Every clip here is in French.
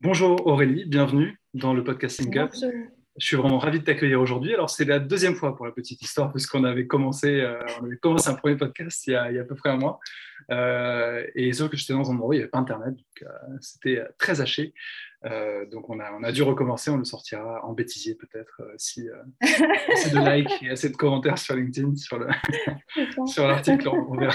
Bonjour Aurélie, bienvenue dans le podcasting Up. Je suis vraiment ravi de t'accueillir aujourd'hui. Alors, c'est la deuxième fois pour la petite histoire, puisqu'on avait commencé, euh, on avait commencé un premier podcast il y a, il y a à peu près un mois. Euh, et sauf que j'étais dans un endroit où il n'y avait pas Internet, donc euh, c'était très haché. Euh, donc on a, on a dû recommencer, on le sortira en bêtisier peut-être si assez de likes et assez de commentaires sur LinkedIn sur le sur l'article, on, verra,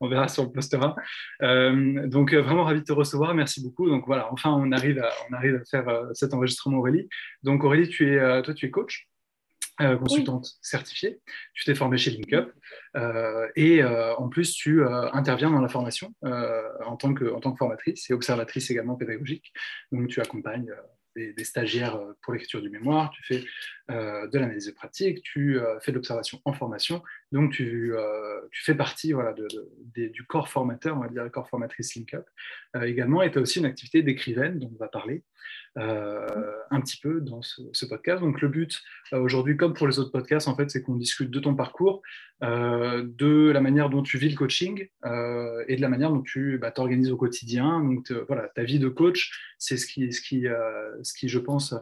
on verra sur le postera. donc vraiment ravi de te recevoir, merci beaucoup. Donc voilà, enfin on arrive à, on arrive à faire cet enregistrement Aurélie. Donc Aurélie, tu es, toi tu es coach. Euh, consultante certifiée. Tu t'es formée chez LinkUp euh, et euh, en plus tu interviens dans la formation en tant, que, en tant que formatrice et observatrice également pédagogique. Donc tu accompagnes des, stagiaires pour l'écriture du mémoire, tu fais de l'analyse de pratique, tu fais de l'observation en formation. Donc tu, tu fais partie voilà, du corps formateur, on va dire, corps formatrice LinkUp également. Et tu as aussi une activité d'écrivaine dont on va parler. Euh, un petit peu dans ce, podcast. Donc le but euh, aujourd'hui, comme pour les autres podcasts, en fait, c'est qu'on discute de ton parcours, euh, de la manière dont tu vis le coaching et de la manière dont tu bah, t'organises au quotidien. Donc voilà, ta vie de coach, c'est ce qui, ce je pense,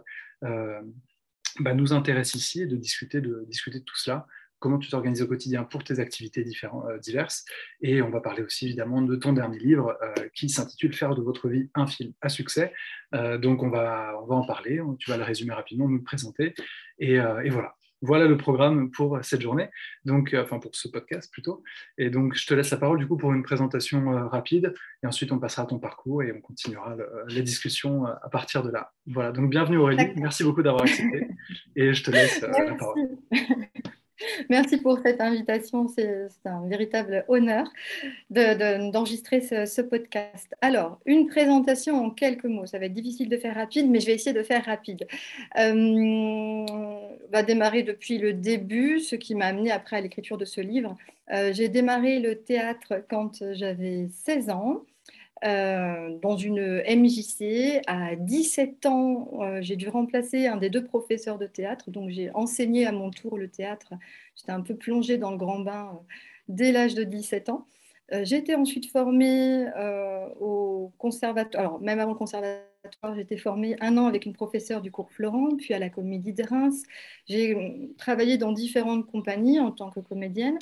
bah, nous intéresse ici, de, discuter de tout cela comment tu t'organises au quotidien pour tes activités euh, diverses. Et on va parler aussi évidemment de ton dernier livre euh, qui s'intitule Faire de votre vie un film à succès. Euh, donc on va, on va en parler, tu vas le résumer rapidement, nous le présenter. Et, voilà. Voilà le programme pour cette journée, donc enfin pour ce podcast plutôt. Et donc je te laisse la parole du coup pour une présentation rapide, et ensuite on passera à ton parcours et on continuera les discussions à partir de là. Voilà. Donc bienvenue Aurélie, merci beaucoup d'avoir accepté, et je te laisse la parole. Merci pour cette invitation. C'est un véritable honneur d'enregistrer ce, podcast. Alors, une présentation en quelques mots. Ça va être difficile de faire rapide, mais je vais essayer de faire rapide. Euh, on va démarrer depuis le début, ce qui m'a amené après à l'écriture de ce livre. Euh, j'ai démarré le théâtre quand j'avais 16 ans. Euh, dans une MJC. À 17 ans, euh, j'ai dû remplacer un des deux professeurs de théâtre, donc j'ai enseigné à mon tour le théâtre. J'étais un peu plongée dans le grand bain euh, dès l'âge de 17 ans. j'ai été ensuite formée au conservatoire, alors même avant le conservatoire, été formée un an avec une professeure du cours Florent, puis à la Comédie de Reims. J'ai travaillé dans différentes compagnies en tant que comédienne.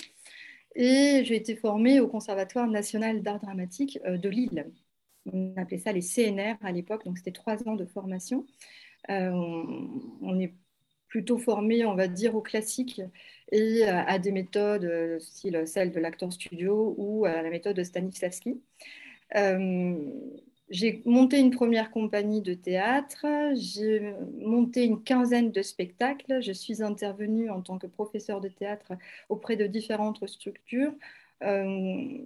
Et j'ai été formée au Conservatoire national d'art dramatique euh, de Lille. On appelait ça les CNR à l'époque, donc c'était trois ans de formation. Euh, on, est plutôt formé, on va dire, au classique et à, des méthodes euh, style celle de l'acteur studio ou à la méthode de Stanislavski. J'ai monté une première compagnie de théâtre, j'ai monté une quinzaine de spectacles, je suis intervenue en tant que professeur de théâtre auprès de différentes structures, euh,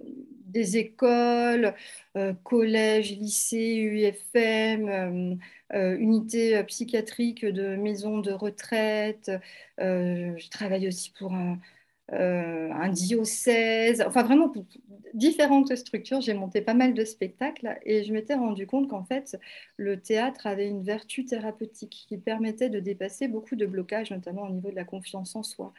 des écoles, euh, collèges, lycées, UFM, euh, unités psychiatriques de maisons de retraite. je travaille aussi pour un, euh, un diocèse, enfin vraiment différentes structures. J'ai monté pas mal de spectacles et je m'étais rendu compte qu'en fait, le théâtre avait une vertu thérapeutique qui permettait de dépasser beaucoup de blocages, notamment au niveau de la confiance en soi,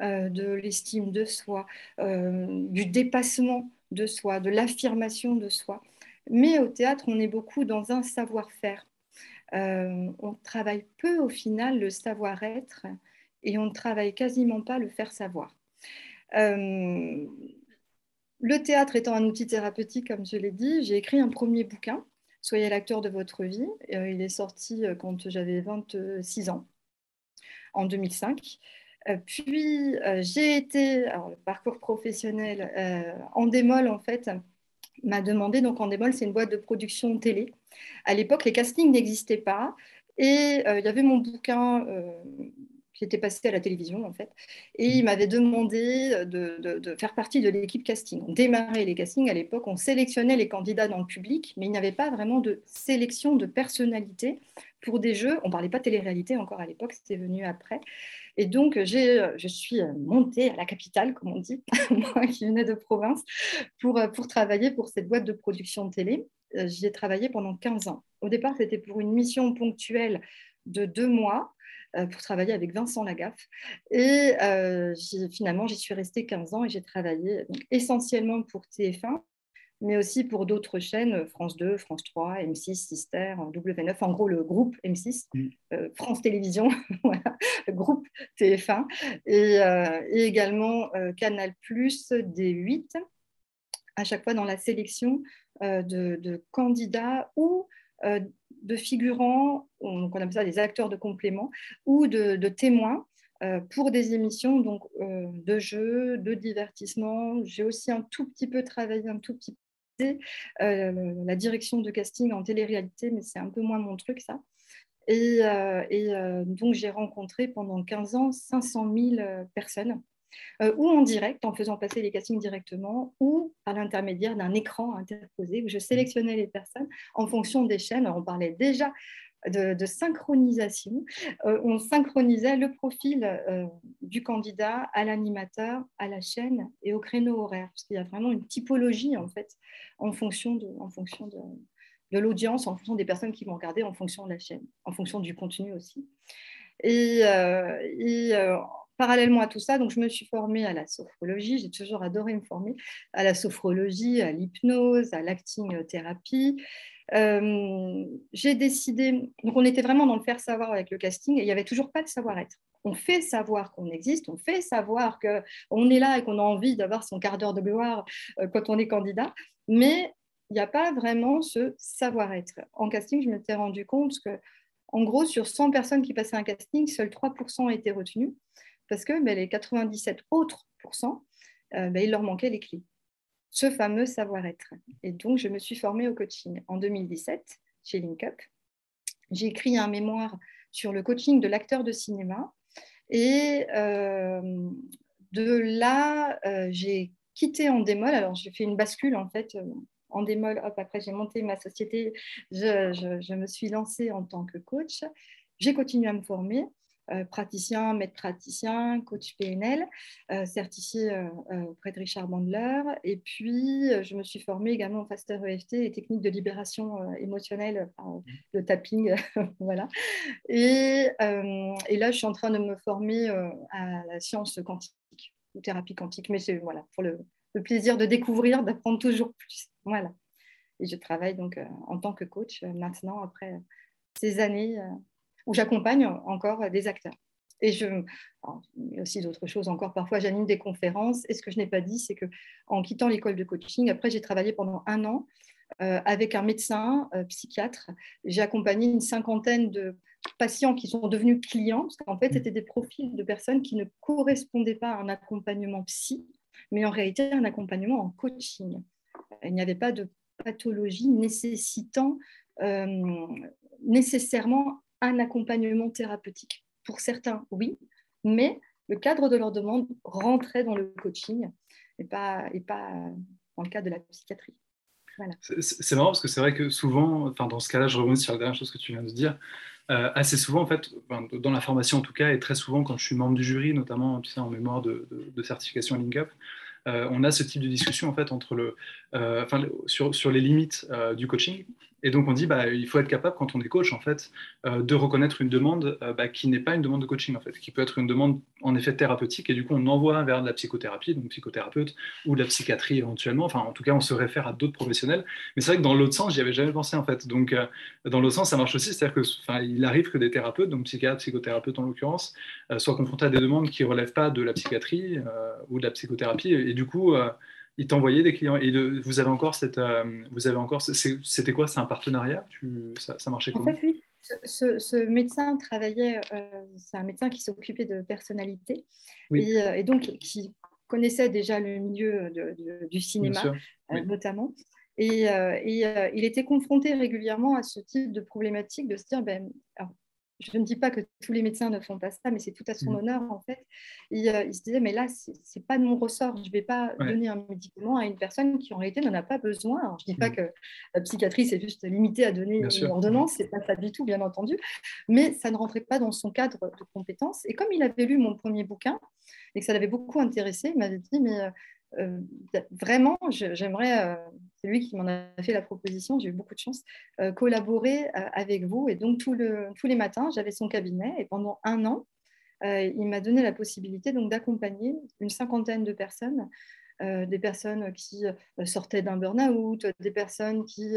euh, de l'estime de soi, euh, du dépassement de soi, de l'affirmation de soi. Mais au théâtre, on est beaucoup dans un savoir-faire. on travaille peu au final le savoir-être et on ne travaille quasiment pas le faire savoir. Euh, le théâtre étant un outil thérapeutique, comme je l'ai dit, j'ai écrit un premier bouquin, Soyez l'acteur de votre vie. Euh, il est sorti euh, quand j'avais 26 ans, en 2005. puis j'ai été, alors le parcours professionnel, en démol en fait, m'a demandé, donc en démol c'est une boîte de production télé. À l'époque les castings n'existaient pas et il y avait mon bouquin qui était passé à la télévision en fait, et il m'avait demandé de, faire partie de l'équipe casting. On démarrait les castings à l'époque, on sélectionnait les candidats dans le public, mais il n'y avait pas vraiment de sélection de personnalité pour des jeux. On ne parlait pas télé-réalité encore à l'époque, c'était venu après. Et donc, je suis montée à la capitale, comme on dit, moi qui venais de province, pour, pour travailler pour cette boîte de production de télé. J'y ai travaillé pendant 15 ans. Au départ, c'était pour une mission ponctuelle de deux mois euh, pour travailler avec Vincent Lagaffe. Et euh, finalement, j'y suis restée 15 ans et j'ai travaillé essentiellement pour TF1, mais aussi pour d'autres chaînes, France 2, France 3, M6, Sister, W9, en gros le groupe M6, mm. euh, France Télévisions, le groupe TF1, et, euh, également euh, Canal ⁇ D8, à chaque fois dans la sélection de, candidats ou de figurants, on, appelle ça des acteurs de complément, ou de, témoins pour des émissions donc, de jeux, de divertissement. J'ai aussi un tout petit peu travaillé, un tout petit euh, la direction de casting en télé-réalité, mais c'est un peu moins mon truc, ça. Et, euh, euh, donc, j'ai rencontré pendant 15 ans 500 000 personnes, ou en direct, en faisant passer les castings directement, ou par l'intermédiaire d'un écran interposé, où je sélectionnais les personnes en fonction des chaînes. on parlait déjà de, synchronisation. Euh, on synchronisait le profil euh, du candidat à l'animateur, à la chaîne et au créneau horaire, parce qu'il y a vraiment une typologie en fait en fonction de, en fonction de, l'audience, en fonction des personnes qui vont regarder, en fonction de la chaîne, en fonction du contenu aussi. Et, euh, parallèlement à tout ça, donc je me suis formée à la sophrologie. J'ai toujours adoré me former à la sophrologie, à l'hypnose, à l'acting thérapie. Euh, j'ai décidé, donc on était vraiment dans le faire savoir avec le casting et il n'y avait toujours pas de savoir-être. On fait savoir qu'on existe, on fait savoir qu'on est là et qu'on a envie d'avoir son quart d'heure de gloire euh, quand on est candidat, mais il n'y a pas vraiment ce savoir-être. En casting, je m'étais rendu compte que, en gros, sur 100 personnes qui passaient un casting, seuls 3% étaient retenus parce que ben, les 97 autres euh, ben, il leur manquait les clés ce fameux savoir-être. Et donc, je me suis formée au coaching en 2017 chez LinkUp. J'ai écrit un mémoire sur le coaching de l'acteur de cinéma. Et euh, de là, euh, j'ai quitté en démol. Alors, j'ai fait une bascule en fait. en démol, hop, après j'ai monté ma société, je, me suis lancée en tant que coach. J'ai continué à me former. Euh, praticien, maître praticien, coach PNL, euh, certifié euh, auprès de Richard Bandler. Et puis, je me suis formée également en Faster EFT et techniques de libération émotionnelle, le tapping. voilà. Et, et, là, je suis en train de me former à la science quantique, ou thérapie quantique. Mais c'est voilà, pour le, le, plaisir de découvrir, d'apprendre toujours plus. Voilà. Et je travaille donc en tant que coach maintenant, après ces années où j'accompagne encore des acteurs. Et je, il y a aussi d'autres choses encore. Parfois, j'anime des conférences. Et ce que je n'ai pas dit, c'est que en quittant l'école de coaching, après, j'ai travaillé pendant un an euh, avec un médecin euh, psychiatre. J'ai accompagné une cinquantaine de patients qui sont devenus clients, parce qu'en fait, mmh. c'était des profils de personnes qui ne correspondaient pas à un accompagnement psy, mais en réalité, un accompagnement en coaching. Il n'y avait pas de pathologie nécessitant euh, nécessairement un accompagnement thérapeutique. Pour certains, oui, mais le cadre de leur demande rentrait dans le coaching et pas, et pas dans le cadre de la psychiatrie. C'est marrant parce que c'est vrai que souvent, enfin, dans ce cas-là, je reviens sur la dernière chose que tu viens de dire. Euh, assez souvent, en fait, dans la formation en tout cas, et très souvent quand je suis membre du jury, notamment en mémoire de, certification LinkUp, euh, on a ce type de discussion en fait entre le, euh, enfin, sur, les limites du coaching et donc, on dit, bah, il faut être capable, quand on est coach, en fait, euh, de reconnaître une demande euh, bah, qui n'est pas une demande de coaching, en fait, qui peut être une demande, en effet, thérapeutique. Et du coup, on envoie vers de la psychothérapie, donc psychothérapeute, ou de la psychiatrie éventuellement. Enfin, en tout cas, on se réfère à d'autres professionnels. Mais c'est vrai que dans l'autre sens, j'y avais jamais pensé, en fait. Donc, euh, dans l'autre sens, ça marche aussi. C'est-à-dire qu'il arrive que des thérapeutes, donc psychiatres, psychothérapeutes en l'occurrence, soient confrontés à des demandes qui ne relèvent pas de la psychiatrie ou de la psychothérapie. Et, du coup, il t'envoyait des clients. Et vous avez encore cette. Euh, vous avez encore. C'était quoi? C'est un partenariat? Ça, marchait comment? En fait, oui. Ce, médecin travaillait. Euh, c'est un médecin qui s'occupait de personnalité euh, et, donc qui connaissait déjà le milieu du cinéma, notamment. Et, il était confronté régulièrement à ce type de problématique de se dire ben, je ne dis pas que tous les médecins ne font pas ça, mais c'est tout à son mm. honneur en fait. Euh, il se disait, mais là, ce n'est pas de mon ressort. Je ne vais pas donner un médicament à une personne qui en réalité n'en a pas besoin. je ne dis pas mm. que la psychiatrie, c'est juste limité à donner une ordonnance. Ce n'est pas ça du tout, bien entendu. Mais ça ne rentrait pas dans son cadre de compétences. Et comme il avait lu mon premier bouquin et que ça l'avait beaucoup intéressé, il m'avait dit, mais euh, euh, vraiment, j'aimerais, euh, c'est lui qui m'en a fait la proposition, j'ai eu beaucoup de chance, euh, collaborer avec vous. Et donc, tous les matins, j'avais son cabinet et pendant un an, il m'a donné la possibilité d'accompagner une cinquantaine de personnes des personnes qui sortaient d'un burn-out, des personnes qui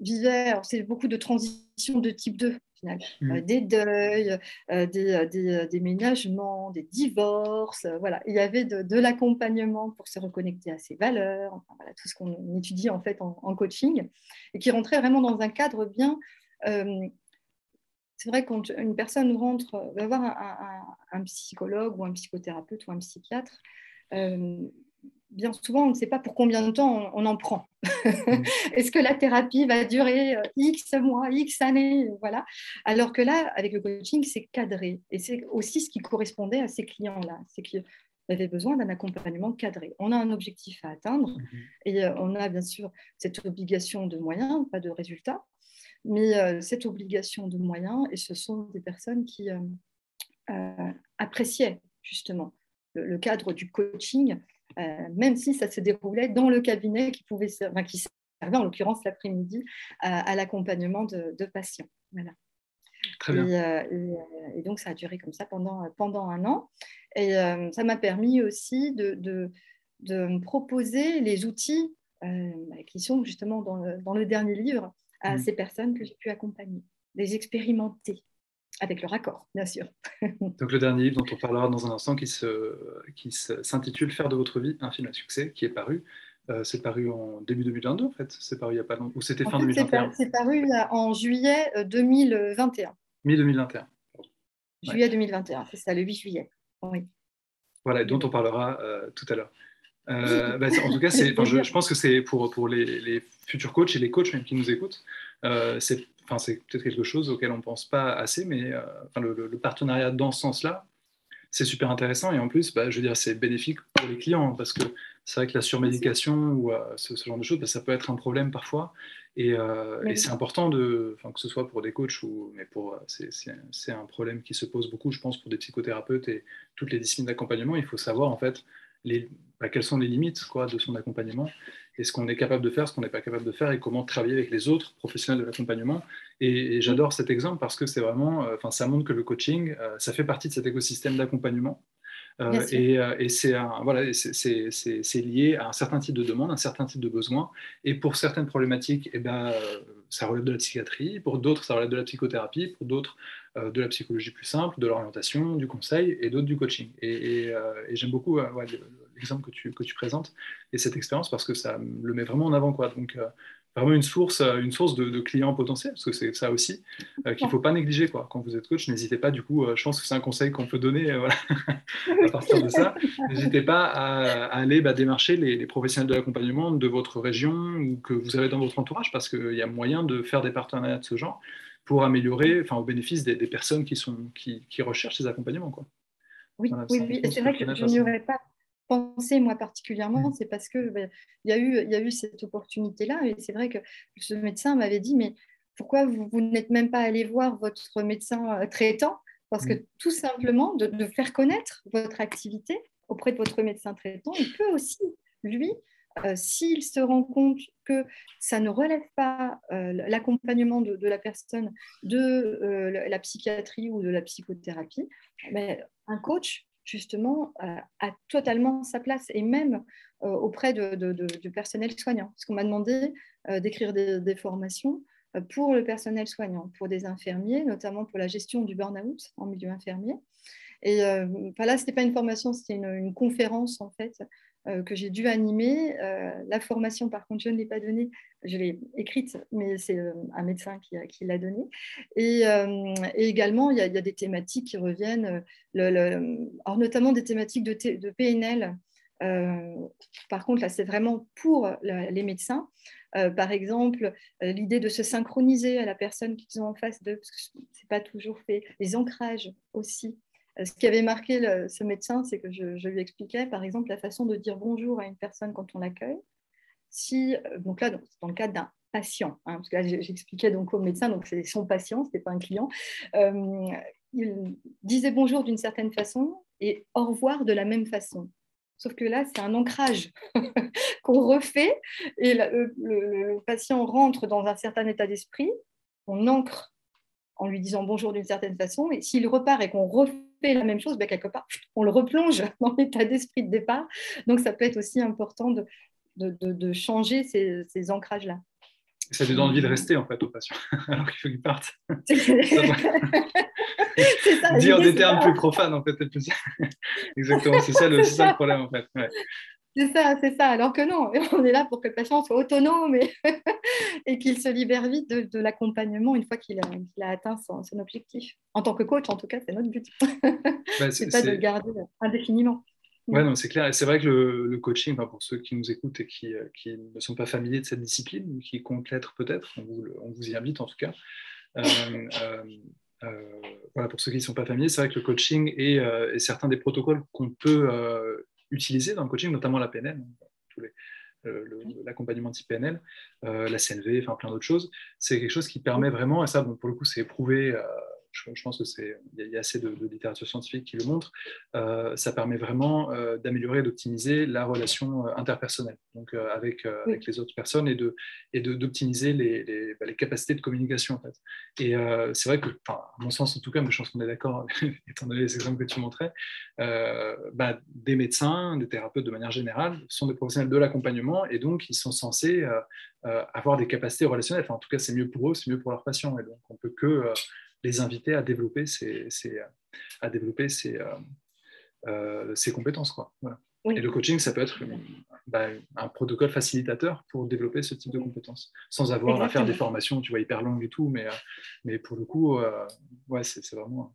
vivaient, c'est beaucoup de transitions de type 2 mmh. des deuils, des, des, déménagements, des divorces, voilà. Il y avait de, l'accompagnement pour se reconnecter à ses valeurs, voilà, tout ce qu'on étudie en fait en, coaching, et qui rentrait vraiment dans un cadre bien c'est vrai quand une personne rentre, euh, va voir un, psychologue ou un psychothérapeute ou un psychiatre, euh, bien souvent, on ne sait pas pour combien de temps on, en prend. Mm. Est-ce que la thérapie va durer euh, X mois, X années voilà. Alors que là, avec le coaching, c'est cadré. Et c'est aussi ce qui correspondait à ces clients-là. C'est qu'ils avaient besoin d'un accompagnement cadré. On a un objectif à atteindre mm-hmm. et on a bien sûr cette obligation de moyens, pas de résultats mais euh, cette obligation de moyens, et ce sont des personnes qui euh, euh, appréciaient justement le, cadre du coaching, même si ça se déroulait dans le cabinet qui, pouvait, enfin, qui servait en l'occurrence l'après-midi à, l'accompagnement de, patients. Voilà. Très bien. Et, donc ça a duré comme ça pendant, pendant un an. Et ça m'a permis aussi de, de, de, me proposer les outils qui sont justement dans dans le dernier livre, à mm. ces personnes que j'ai pu accompagner, les expérimenter avec leur accord, bien sûr. Donc le dernier livre dont on parlera dans un instant, qui, se, qui s'intitule Faire de votre vie un film à succès, qui est paru. Euh, c'est paru en début 2022 en fait, c'est paru il n'y a pas longtemps, ou c'était fin 2021 C'est paru en juillet 2021. Mi-2021. Juillet 2021, c'est ça, le 8 juillet. Oui. Voilà, dont on parlera euh, tout à l'heure. Euh, bah, en tout cas, je, je, pense que c'est pour, pour les, les, futurs coachs et les coachs même qui nous écoutent, euh, c'est peut-être quelque chose auquel on ne pense pas assez, mais euh, le, partenariat dans ce sens-là, c'est super intéressant. Et en plus, bah, je veux dire, c'est bénéfique pour les clients parce que c'est vrai que la surmédication ou euh, ce, genre de choses, bah, ça peut être un problème parfois. Et, et c'est important de, que ce soit pour des coachs ou, mais pour, c'est un problème qui se pose beaucoup, je pense, pour des psychothérapeutes et toutes les disciplines d'accompagnement. Il faut savoir en fait les, bah, quelles sont les limites quoi, de son accompagnement et ce qu'on est capable de faire, ce qu'on n'est pas capable de faire, et comment travailler avec les autres professionnels de l'accompagnement. Et, j'adore cet exemple parce que c'est vraiment, euh, enfin, ça montre que le coaching, euh, ça fait partie de cet écosystème d'accompagnement. Euh, et, et c'est voilà, lié à un certain type de demande, un certain type de besoin. Et pour certaines problématiques, eh ben, ça relève de la psychiatrie. Pour d'autres, ça relève de la psychothérapie. Pour d'autres, de la psychologie plus simple, de l'orientation, du conseil, et d'autres du coaching. Et, j'aime beaucoup l'exemple que tu, que tu présentes et cette expérience parce que ça le met vraiment en avant. Quoi. Donc, euh, vraiment une source, euh, une source de, clients potentiels, parce que c'est ça aussi euh, qu'il ne faut pas négliger. Quoi. Quand vous êtes coach, n'hésitez pas, du coup, je pense que c'est un conseil qu'on peut donner voilà, à partir de ça. N'hésitez pas à, aller bah, démarcher les, professionnels de l'accompagnement de votre région ou que vous avez dans votre entourage, parce qu'il y a moyen de faire des partenariats de ce genre pour améliorer, enfin, au bénéfice des, personnes qui, sont, qui, qui, recherchent ces accompagnements. Quoi. Oui, oui, oui. c'est vrai que je n'y aurais pas pensé, moi particulièrement, c'est parce qu'il il y, a eu, y a eu cette opportunité-là. Et c'est vrai que ce médecin m'avait dit, mais pourquoi vous, n'êtes même pas allé voir votre médecin euh, traitant? Parce que mm. tout simplement, de, faire connaître votre activité auprès de votre médecin traitant, il peut aussi, lui, euh, s'il se rend compte que ça ne relève pas euh, l'accompagnement de, la personne de la psychiatrie ou de la psychothérapie, mais ben, un coach justement, euh, a totalement sa place, et même euh, auprès du personnel soignant. Parce qu'on m'a demandé euh, d'écrire des, formations pour le personnel soignant, pour des infirmiers, notamment pour la gestion du burn-out en milieu infirmier. Et là, ce n'était pas une formation, c'était une, conférence en fait que j'ai dû animer. Euh, la formation, par contre, je ne l'ai pas donnée, je l'ai écrite, mais c'est euh, un médecin qui, l'a donnée. Et, également, il y, a, des thématiques qui reviennent, le, notamment des thématiques de, PNL. par contre, là, c'est vraiment pour les médecins. par exemple, l'idée de se synchroniser à la personne qu'ils ont en face d'eux, parce que ce n'est pas toujours fait. Les ancrages aussi euh, ce qui avait marqué ce médecin, c'est que je, lui expliquais, par exemple, la façon de dire bonjour à une personne quand on l'accueille. Si, euh, donc là, dans le cadre d'un patient, hein, parce que là, j'expliquais donc au médecin, donc c'est son patient, ce n'est pas un client. Euh, il disait bonjour d'une certaine façon et au revoir de la même façon. Sauf que là, c'est un ancrage qu'on refait et le, patient rentre dans un certain état d'esprit, on ancre en lui disant bonjour d'une certaine façon. Et s'il repart et qu'on refait la même chose, ben, quelque part, on le replonge dans l'état d'esprit de départ. Donc, ça peut être aussi important de, de, changer ces, ces ancrages-là. Ça lui donne envie de rester, en fait, aux patients, alors qu'il faut qu'il parte. Dire des termes plus profanes, en fait. Exactement, c'est ça, ça, le problème, en fait. C'est ça, c'est ça. Alors que non, on est là pour que le patient soit autonome et, qu'il se libère vite de, l'accompagnement une fois qu'il a, atteint son, objectif. En tant que coach, en tout cas, c'est notre but. Bah, c'est pas de le garder indéfiniment. Ouais, non, c'est clair. Et c'est vrai que le, coaching, pour ceux qui nous écoutent et qui, euh, qui, ne sont pas familiers de cette discipline, ou qui comptent l'être peut-être, on vous, on vous, y invite en tout cas. Euh, euh, voilà, pour ceux qui ne sont pas familiers, c'est vrai que le coaching et, certains des protocoles qu'on peut utilisés dans le coaching, notamment la PNL, l'accompagnement type PNL, la CNV, enfin plein d'autres choses, c'est quelque chose qui permet vraiment, et ça, bon, pour le coup, c'est éprouvé je, pense qu'il y, a assez de, littérature scientifique qui le montre, euh, ça permet vraiment euh, d'améliorer et d'optimiser la relation euh, interpersonnelle donc, avec, avec, les autres personnes et d'optimiser de, et de, d'optimiser les, les, bah, les, capacités de communication. En fait. Et c'est vrai que, à mon sens en tout cas, mais je pense qu'on est d'accord, étant donné les exemples que tu montrais, bah, des médecins, des thérapeutes de manière générale sont des professionnels de l'accompagnement et donc ils sont censés avoir des capacités relationnelles. Enfin, en tout cas, c'est mieux pour eux, c'est mieux pour leurs patients. Et donc, on peut que les inviter à développer ces, à développer ces, euh, euh, compétences. Quoi. Et le coaching, ça peut être bah, un protocole facilitateur pour développer ce type de compétences, sans avoir à faire des formations, tu vois, hyper longues et tout, mais, euh, mais pour le coup, ouais, c'est vraiment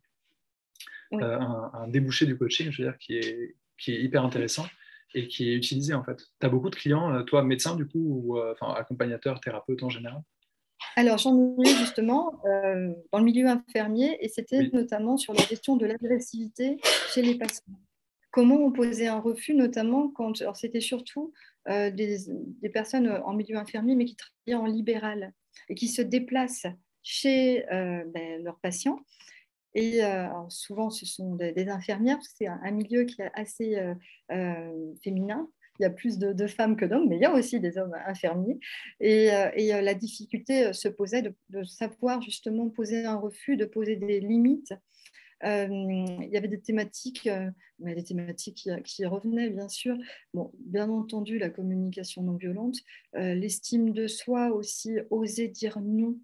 un, débouché du coaching, je veux dire, qui est, qui est hyper intéressant et qui est utilisé en fait. Tu as beaucoup de clients, toi, médecin du coup, ou enfin, accompagnateur, thérapeute en général? Alors, j'en ai justement euh, dans le milieu infirmier et c'était notamment sur la question de l'agressivité chez les patients. Comment on posait un refus, notamment quand. Alors, c'était surtout euh, des, personnes en milieu infirmier, mais qui travaillaient en libéral et qui se déplacent chez euh, ben, leurs patients. Et souvent, ce sont des, infirmières, c'est un, milieu qui est assez féminin il y a plus de, femmes que d'hommes, mais il y a aussi des hommes infirmiers. Et, euh, euh, la difficulté euh, se posait de, savoir justement poser un refus, de poser des limites. il y avait des thématiques, des thématiques qui, revenaient, bien sûr. Bon, bien entendu, la communication non violente, l'estime de soi aussi, oser dire non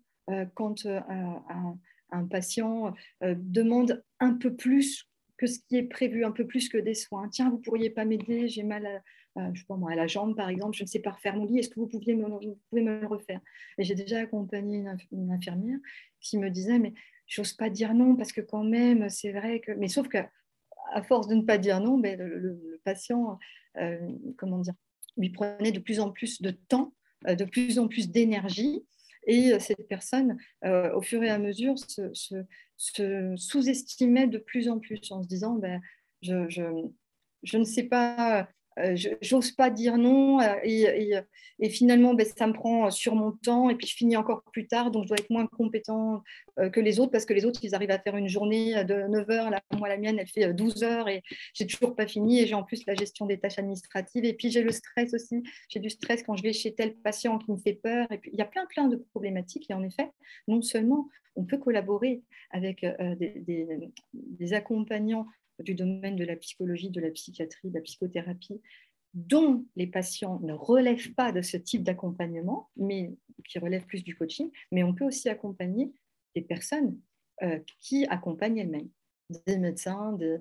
quand un, patient demande un peu plus que ce qui est prévu, un peu plus que des soins. Tiens, vous pourriez pas m'aider, j'ai mal à, euh, je sais pas moi, à la jambe par exemple, je ne sais pas refaire mon lit, est-ce que vous, pouviez me, pouvez me le refaire? Et j'ai déjà accompagné une, infirmière qui me disait, mais j'ose pas dire non parce que quand même, c'est vrai que. Mais sauf que à force de ne pas dire non, ben, le, patient, euh, comment dire, lui prenait de plus en plus de temps, euh, de plus en plus d'énergie. Et cette personne, au fur et à mesure, se, sous-estimait de plus en plus en se disant, ben, je, ne sais pas j'ose pas dire non euh, et, finalement ben, ça me prend sur mon temps et puis je finis encore plus tard donc je dois être moins compétent euh, que les autres parce que les autres ils arrivent à faire une journée de 9 heures là, moi la mienne elle fait 12 heures et j'ai toujours pas fini et j'ai en plus la gestion des tâches administratives et puis j'ai le stress aussi. J'ai du stress quand je vais chez tel patient qui me fait peur et puis il y a plein plein de problématiques et en effet non seulement on peut collaborer avec des accompagnants du domaine de la psychologie, de la psychiatrie, de la psychothérapie, dont les patients ne relèvent pas de ce type d'accompagnement, mais qui relèvent plus du coaching, mais on peut aussi accompagner des personnes euh, qui accompagnent elles-mêmes, des médecins, des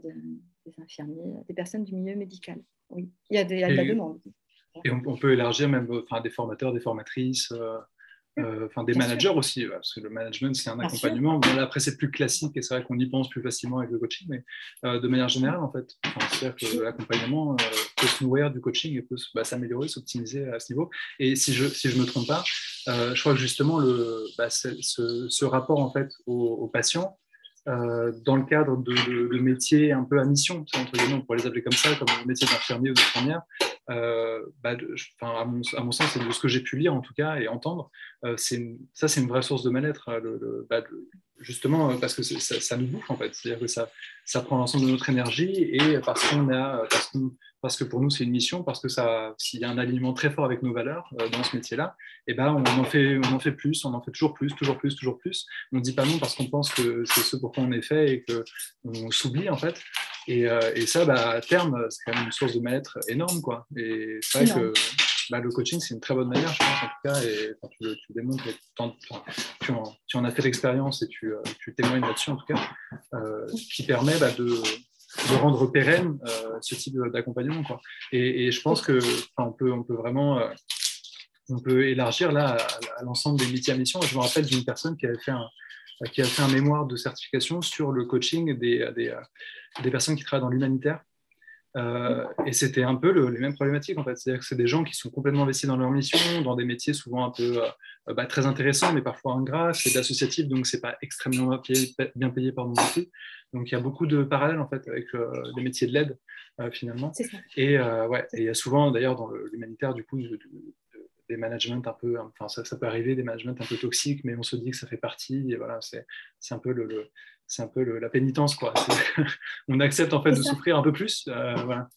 infirmiers, des personnes du milieu médical. Oui, il y a, de la demande. Et on, peut élargir même enfin, des formateurs, des formatrices, euh, euh, enfin des managers aussi, parce que le management c'est un accompagnement. Bon, là, après c'est plus classique et c'est vrai qu'on y pense plus facilement avec le coaching, mais euh, de manière générale en fait, c'est-à-dire que l'accompagnement euh, peut se nourrir du coaching et peut bah, s'améliorer, s'optimiser à ce niveau. Et si je si je me trompe pas, je crois que justement le bah, ce, ce, rapport en fait aux, patients dans le cadre de, de, métiers un peu à mission, entre guillemets, on pourrait les appeler comme ça, comme le métier d'infirmier ou d'infirmière, bah, à, mon, sens, et de ce que j'ai pu lire en tout cas et entendre, ça c'est une vraie source de mal-être. Bah, justement parce que ça, nous bouffe en fait, c'est-à-dire que ça, prend l'ensemble de notre énergie et parce qu'on a, parce qu'on que pour nous c'est une mission, parce que s'il y a un alignement très fort avec nos valeurs euh, dans ce métier-là, eh ben on en fait, plus, on en fait toujours plus, toujours plus, toujours plus. On ne dit pas non parce qu'on pense que c'est ce pour quoi on est fait et que on s'oublie en fait. Et, euh, et ça, bah, à terme, c'est quand même une source de mal-être énorme, quoi. Et c'est vrai que bah, le coaching, c'est une très bonne manière, je pense, en tout cas, et tu, tu démontres, tu, en, tu en as fait l'expérience et tu, euh, tu témoignes là-dessus, en tout cas, qui permet bah, de de rendre pérenne euh, ce type d'accompagnement. Et, et, je pense que on peut, on peut vraiment euh, on peut élargir là à, l'ensemble des métiers à mission. Je me rappelle d'une personne qui avait fait un, qui a fait un mémoire de certification sur le coaching des, des, des personnes qui travaillent dans l'humanitaire. Euh, et c'était un peu les mêmes problématiques en fait. C'est-à-dire que c'est des gens qui sont complètement investis dans leur mission, dans des métiers souvent un peu bah, très intéressants, mais parfois ingrats. C'est d'associatif, donc c'est pas extrêmement bien payé, bien payé par donc il y a beaucoup de parallèles en fait avec euh, les métiers de l'aide euh, finalement. Et euh, ouais, il y a souvent d'ailleurs dans l'humanitaire du coup des managements un peu, enfin ça, ça, peut arriver des managements un peu toxiques, mais on se dit que ça fait partie. Et voilà, c'est un peu le, c'est un peu la pénitence quoi. on accepte en fait de souffrir un peu plus. voilà.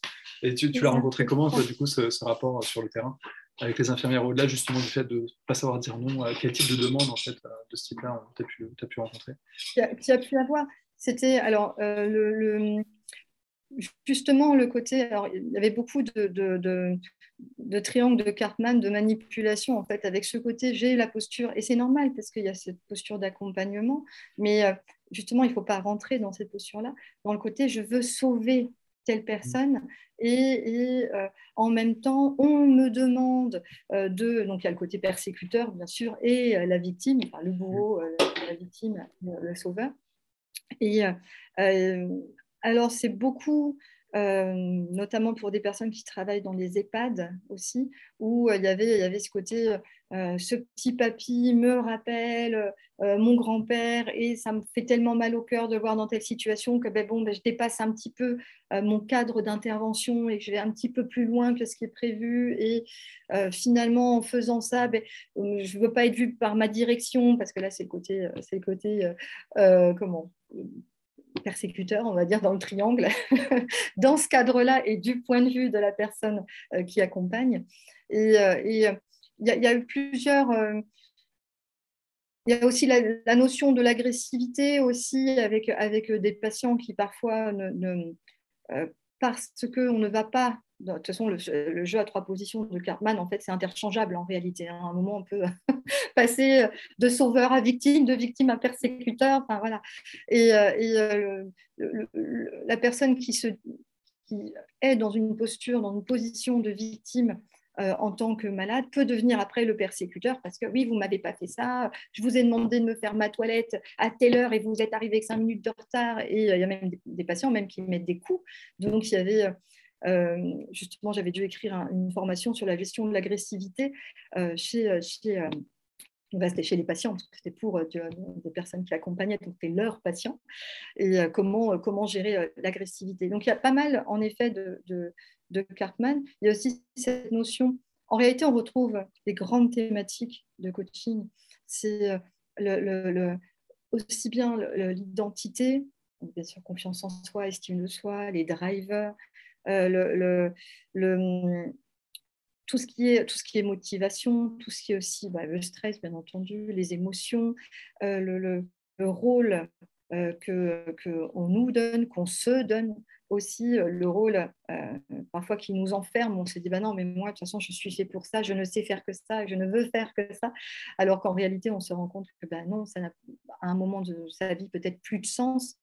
Et tu, tu l'as rencontré comment du coup ce, rapport sur le terrain avec les infirmières au-delà justement du fait de ne pas savoir dire non Quel type de demande en fait de ce type-là tu as pu, as pu rencontrer? Tu as, pu avoir c'était alors euh, le, justement le côté. Alors, il y avait beaucoup de, de, de, triangles de Cartman, de manipulation en fait, avec ce côté j'ai la posture, et c'est normal parce qu'il y a cette posture d'accompagnement, mais euh, justement, il ne faut pas rentrer dans cette posture-là, dans le côté je veux sauver telle personne et, euh, en même temps on me demande de donc il y a le côté persécuteur bien sûr et la victime enfin le bourreau la victime le sauveur. Et euh, euh, alors, c'est beaucoup, euh, notamment pour des personnes qui travaillent dans les EHPAD aussi, où il, y avait, il ce côté, ce petit papy me rappelle mon grand-père et ça me fait tellement mal au cœur de voir dans telle situation que ben, ben, je dépasse un petit peu mon cadre d'intervention et que je vais un petit peu plus loin que ce qui est prévu. Et finalement, en faisant ça, ben, je ne veux pas être vue par ma direction parce que là, c'est le côté, c'est le côté comment persécuteur, on va dire, dans le triangle, dans ce cadre-là et du point de vue de la personne euh, qui accompagne. Et euh, il y, a eu plusieurs... Euh, il y a aussi la, notion de l'agressivité aussi avec, avec des patients qui parfois ne, parce qu'on ne va pas de toute façon, le, jeu à trois positions de Cartman, en fait, c'est interchangeable en réalité. Hein. À un moment, on peut passer de sauveur à victime, de victime à persécuteur. Enfin, voilà. Et, euh, euh, la personne qui, se, qui est dans une posture, dans une position de victime euh, en tant que malade peut devenir après le persécuteur parce que oui, vous ne m'avez pas fait ça, je vous ai demandé de me faire ma toilette à telle heure et vous êtes arrivé avec cinq minutes de retard. Et il y a même des, des, patients même qui mettent des coups. Donc, il y avait justement, j'avais dû écrire une formation sur la gestion de l'agressivité euh, chez, euh, chez c'était chez les patients, parce que c'était pour des personnes qui accompagnaient, donc c'était leurs patients, et comment, comment gérer l'agressivité. Donc il y a pas mal, en effet, de, de, Cartman. Il y a aussi cette notion, en réalité, on retrouve les grandes thématiques de coaching. C'est le, aussi bien l'identité, bien sûr confiance en soi, estime de soi, les drivers, euh, le, le, tout, ce qui est, tout ce qui est motivation, tout ce qui est aussi bah, le stress, bien entendu, les émotions, euh, le, rôle euh, qu'on nous donne, qu'on se donne aussi le rôle parfois qui nous enferme. On se dit bah non, mais moi de toute façon je suis fait pour ça, je ne sais faire que ça, je ne veux faire que ça. Alors qu'en réalité on se rend compte que bah non, ça n'a à un moment de sa vie peut-être plus de sens euh,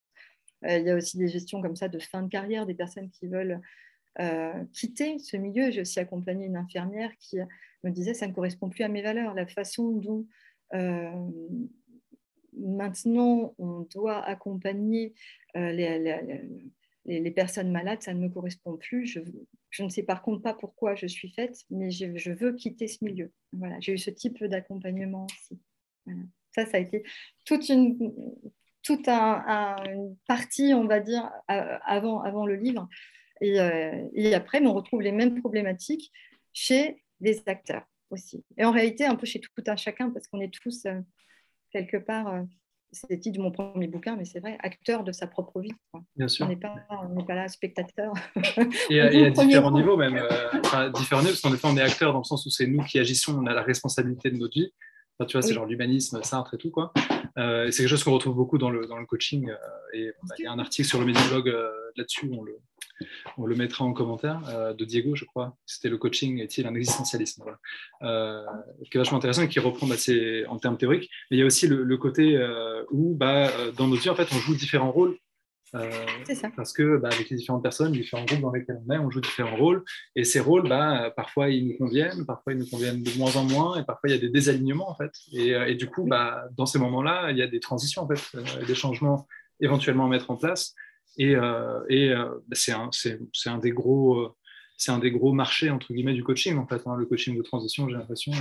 il y a aussi des gestions comme ça de fin de carrière, des personnes qui veulent euh, quitter ce milieu. J'ai aussi accompagné une infirmière qui me disait ça ne correspond plus à mes valeurs. La façon dont euh, maintenant on doit accompagner les, personnes malades, ça ne me correspond plus. Je, ne sais par contre pas pourquoi je suis faite, mais je, veux quitter ce milieu. Voilà, j'ai eu ce type d'accompagnement aussi. Ça, ça a été toute une, toute un, une partie, on va dire, avant, avant le livre. Et, et après, on retrouve les mêmes problématiques chez des acteurs aussi. Et en réalité, un peu chez tout un chacun, parce qu'on est tous quelque part c'est le titre de mon premier bouquin, mais c'est vrai, acteur de sa propre vie. Bien sûr. On n'est pas, pas, là spectateur. Et, à, différents niveaux même. Euh, différents niveaux, parce qu'en effet, on est acteur dans le sens où c'est nous qui agissons, on a la responsabilité de notre vie. Tu vois, c'est genre l'humanisme, Sartre et tout. quoi. Euh, c'est quelque chose qu'on retrouve beaucoup dans le, dans le coaching. Euh, et il y a un article sur le Mediablog là-dessus, on le, on le mettra en commentaire, euh, de Diego, je crois. C'était le coaching est-il un existentialisme euh, qui est vachement intéressant et qui reprend bah, en termes théoriques. Mais il y a aussi le, côté euh, où, bah, dans notre vie, en fait, on joue différents rôles. Ça. Parce que bah, avec les différentes personnes, les différents groupes dans lesquels on est, on joue différents rôles. Et ces rôles, bah, parfois ils nous conviennent, parfois ils nous conviennent de moins en moins, et parfois il y a des désalignements en fait. Et, et du coup, bah, dans ces moments-là, il y a des transitions en fait, des changements éventuellement à mettre en place. Et, euh, et euh, c'est un, un, des gros, euh, c'est un des gros marchés entre guillemets du coaching en fait. Hein, le coaching de transition, j'ai l'impression.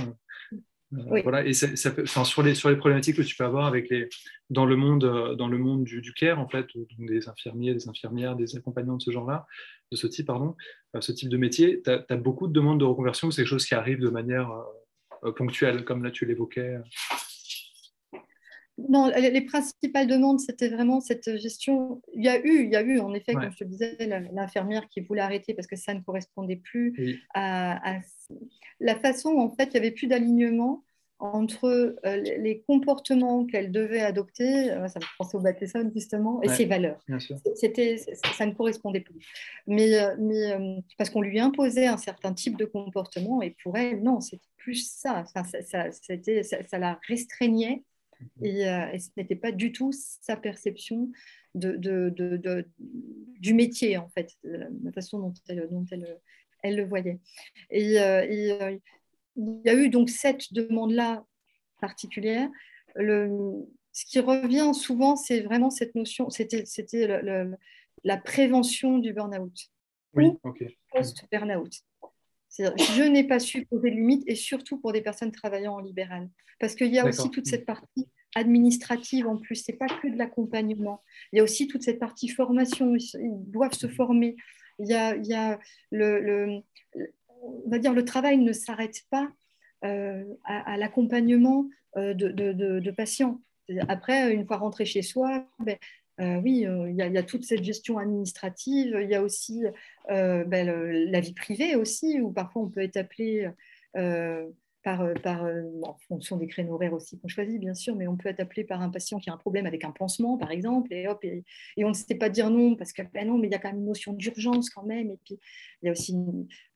Voilà, et ça, ça sur, les, sur les problématiques que tu peux avoir avec les, dans le monde, dans le monde du, du care, en fait, des infirmiers, des infirmières, des accompagnants de ce genre-là, de ce type, pardon, ce type de métier, tu as, beaucoup de demandes de reconversion c'est quelque chose qui arrive de manière ponctuelle, comme là tu l'évoquais non, les principales demandes, c'était vraiment cette gestion. Il y a eu, il y a eu en effet, comme je te disais, l'infirmière qui voulait arrêter parce que ça ne correspondait plus à, la façon, en fait, il n'y avait plus d'alignement entre euh, les comportements qu'elle devait adopter, euh, ça me pense au Bateson justement, et ses valeurs. C'était, ça ne correspondait plus. Mais, euh, mais parce qu'on lui imposait un certain type de comportement, et pour elle, non, c'était plus ça. ça, ça, ça la restreignait euh, et, ce n'était pas du tout sa perception de, de, du métier, en fait, la façon dont elle, dont elle, elle le voyait. Et, euh, euh, il y a eu donc cette demande-là particulière. Le, ce qui revient souvent, c'est vraiment cette notion, c'était la prévention du burn-out. Oui, ok. Post-burn-out. Je n'ai pas su poser de limites et surtout pour des personnes travaillant en libéral. Parce qu'il y a aussi toute cette partie administrative en plus, c'est pas que de l'accompagnement. Il y a aussi toute cette partie formation, ils doivent se former. Il y a, il y a le, on va dire, le travail ne s'arrête pas euh, à, l'accompagnement euh, de, de, patients. Après, une fois rentré chez soi, ben, euh, oui, il y, a, il, y a, toute cette gestion administrative, il y a aussi ben, la vie privée aussi, où parfois on peut être appelé par, euh, par euh, en fonction des créneaux horaires aussi qu'on choisit, bien sûr, mais on peut être appelé par un patient qui a un problème avec un pansement, par exemple, et hop, et, on ne sait pas dire non, parce que ben non, mais il y a quand même une notion d'urgence quand même, et puis il y a aussi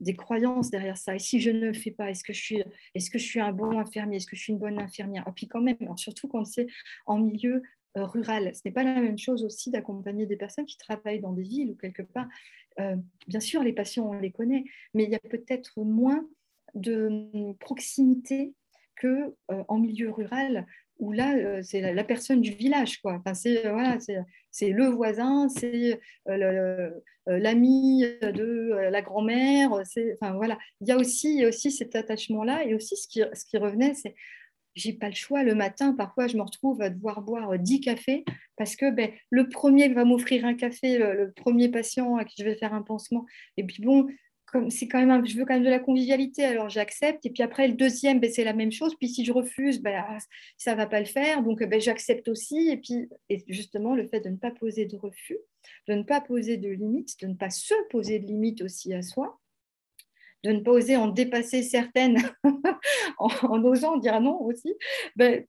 des croyances derrière ça. Et si je ne le fais pas, est-ce que je suis, est-ce que je suis un bon infirmier, est-ce que je suis une bonne infirmière? Et puis quand même, surtout quand c'est en milieu euh, rural, ce n'est pas la même chose aussi d'accompagner des personnes qui travaillent dans des villes ou quelque part. bien sûr, les patients, on les connaît, mais il y a peut-être moins de proximité que euh, en milieu rural où là euh, c'est la, personne du village quoi. Enfin, c'est euh, voilà c'est le voisin c'est l'ami de la grand-mère enfin voilà. Il y a aussi aussi cet attachement là et aussi ce qui, ce qui revenait c'est j'ai pas le choix le matin parfois je me retrouve à devoir boire 10 cafés parce que ben, le premier va m'offrir un café le, premier patient à qui je vais faire un pansement et puis bon c'est quand même je veux quand même de la convivialité, alors j'accepte. Et puis après, le deuxième, ben, c'est la même chose. Puis si je refuse, ben, ça ne va pas le faire. Donc ben, j'accepte aussi. Et puis justement, le fait de ne pas poser de refus, de ne pas poser de limites, de ne pas se poser de limites aussi à soi, de ne pas oser en dépasser certaines en, osant dire non aussi, ben,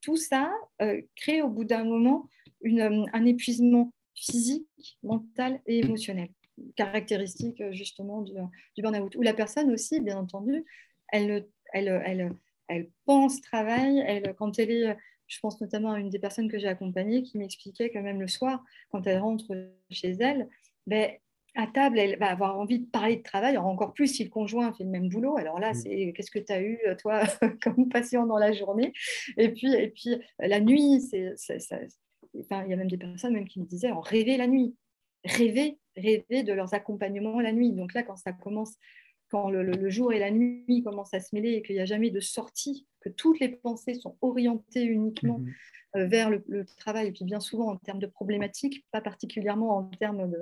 tout ça euh, crée au bout d'un moment une, un épuisement physique, mental et émotionnel caractéristique euh, justement du, du burn-out. Où la personne aussi, bien entendu, elle, elle, elle, elle pense travail, elle, quand elle est, je pense notamment à une des personnes que j'ai accompagnées qui m'expliquait que même le soir, quand elle rentre chez elle, ben, à table, elle va avoir envie de parler de travail, encore plus si le conjoint fait le même boulot. Alors là, mm. c'est qu'est-ce que tu as eu, toi, comme patient dans la journée? Et puis, et puis la nuit, c'est, enfin, il y a même des personnes même qui me disaient en rêver la nuit rêver, rêver de leurs accompagnements la nuit. Donc là, quand ça commence, quand le, jour et la nuit commencent à se mêler et qu'il n'y a jamais de sortie, que toutes les pensées sont orientées uniquement mhm. euh, vers le, travail, et puis bien souvent en termes de problématiques, pas particulièrement en termes de,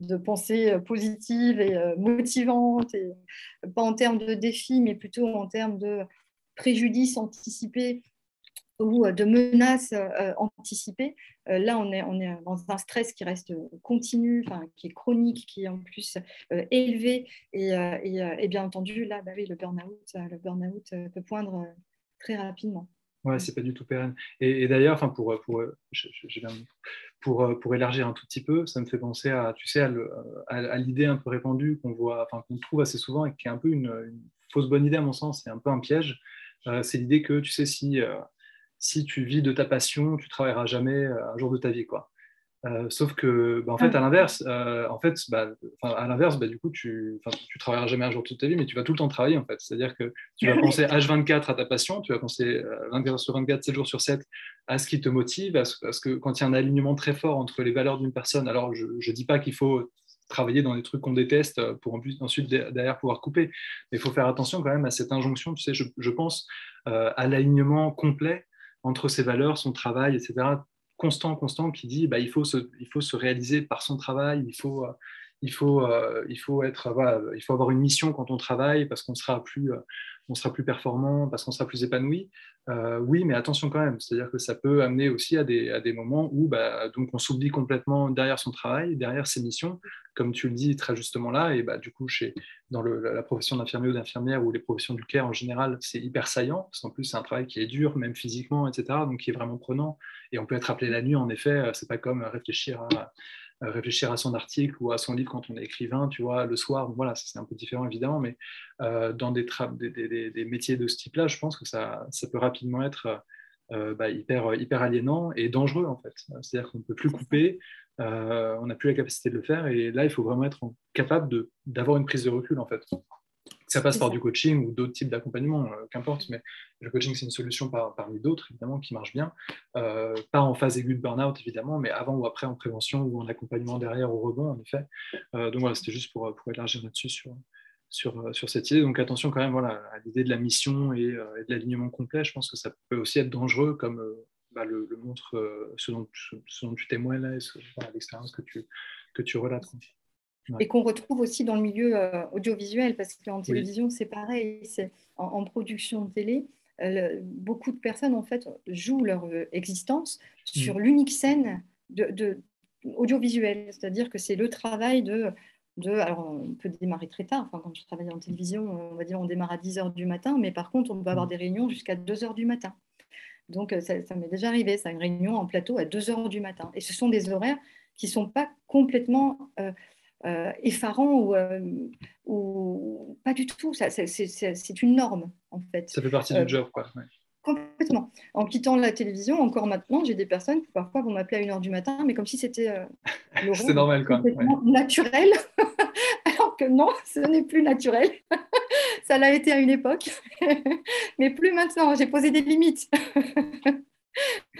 de pensées euh, positives et euh, motivantes, et pas en termes de défis, mais plutôt en termes de préjudices anticipés ou de menaces anticipées. là, on est, on est dans un stress qui reste continu, qui est chronique, qui est en plus élevé. Et, et, bien entendu, là, bah oui, le burn-out le burn peut poindre très rapidement. Ouais, c'est pas du tout pérenne. Et, d'ailleurs, enfin pour pour, pour pour élargir un tout petit peu, ça me fait penser à tu sais à l'idée un peu répandue qu'on voit, enfin qu'on trouve assez souvent et qui est un peu une, fausse bonne idée à mon sens, c'est un peu un piège. Euh, c'est l'idée que tu sais si euh, si tu vis de ta passion, tu travailleras jamais euh, un jour de ta vie quoi. Euh, sauf que, bah, en fait, à l'inverse, euh, en fait, bah, à l'inverse, bah, du coup, tu, tu travailleras jamais un jour toute ta vie, mais tu vas tout le temps travailler, en fait. C'est-à-dire que tu vas penser H24 à ta passion, tu vas penser 24 euh, sur 24, 7 jours sur 7 à ce qui te motive, à ce, que quand il y a un alignement très fort entre les valeurs d'une personne, alors je ne dis pas qu'il faut travailler dans des trucs qu'on déteste pour ensuite derrière pouvoir couper, mais il faut faire attention quand même à cette injonction, tu sais, je, je pense à l'alignement complet entre ses valeurs, son travail, etc constant, constant, qui dit bah, il, faut se, il faut se réaliser par son travail, il faut, euh, il faut, euh, il faut, être, il faut avoir une mission quand on travaille parce qu'on sera plus, euh, on sera plus performant, parce qu'on sera plus épanoui. oui, mais attention quand même, c'est-à-dire que ça peut amener aussi à des, à des moments où bah, donc on s'oublie complètement derrière son travail, derrière ses missions, comme tu le dis très justement là, et bah, du coup, chez, dans la profession d'infirmier ou d'infirmière ou les professions du care en général, c'est hyper saillant, parce qu'en plus, c'est un travail qui est dur, même physiquement, etc., donc qui est vraiment prenant. Et on peut être appelé la nuit, en effet, c'est pas comme réfléchir à euh, réfléchir à son article ou à son livre quand on est écrivain, tu vois, le soir. Voilà, c'est un peu différent évidemment, mais euh, dans des, des, des, métiers de ce type-là, je pense que ça, ça peut rapidement être euh, bah, hyper, hyper aliénant et dangereux en fait. C'est-à-dire qu'on ne peut plus couper, on n'a plus la capacité de le faire et là, il faut vraiment être capable d'avoir une prise de recul en fait ça passe par du coaching ou d'autres types d'accompagnement, euh, qu'importe, mais le coaching, c'est une solution parmi d'autres, évidemment, qui marche bien. Euh, pas en phase aiguë de burn-out, évidemment, mais avant ou après en prévention ou en accompagnement derrière au rebond, en effet. Euh, donc voilà, c'était juste pour, pour élargir là-dessus sur, sur, sur, cette idée. Donc attention quand même voilà, à l'idée de la mission et, de l'alignement complet. Je pense que ça peut aussi être dangereux, comme bah, le, montre ce dont, tu témoignes là, et l'expérience que tu, que tu relates et qu'on retrouve aussi dans le milieu euh, audiovisuel, parce qu'en télévision, c'est pareil, c'est en, production de télé, euh, beaucoup de personnes en fait jouent leur euh, existence sur mm. l'unique scène de, audiovisuelle, c'est-à-dire que c'est le travail de, de, alors on peut démarrer très tard, enfin, quand je travaillais en télévision, on va dire on démarre à 10 h du matin, mais par contre on peut avoir mm. des réunions jusqu'à 2 h du matin. Donc ça, ça m'est déjà arrivé, ça, une réunion en plateau à 2 h du matin. Et ce sont des horaires qui ne sont pas complètement euh, effarant ou, euh, ou, pas du tout. C'est une norme, en fait. Ça fait partie du euh, job, quoi. Complètement. En quittant la télévision, encore maintenant, j'ai des personnes qui parfois vont m'appeler à 1h du matin, mais comme si c'était C'est normal, quoi. naturel. Alors que non, ce n'est plus naturel. Ça l'a été à une époque, mais plus maintenant. J'ai posé des limites.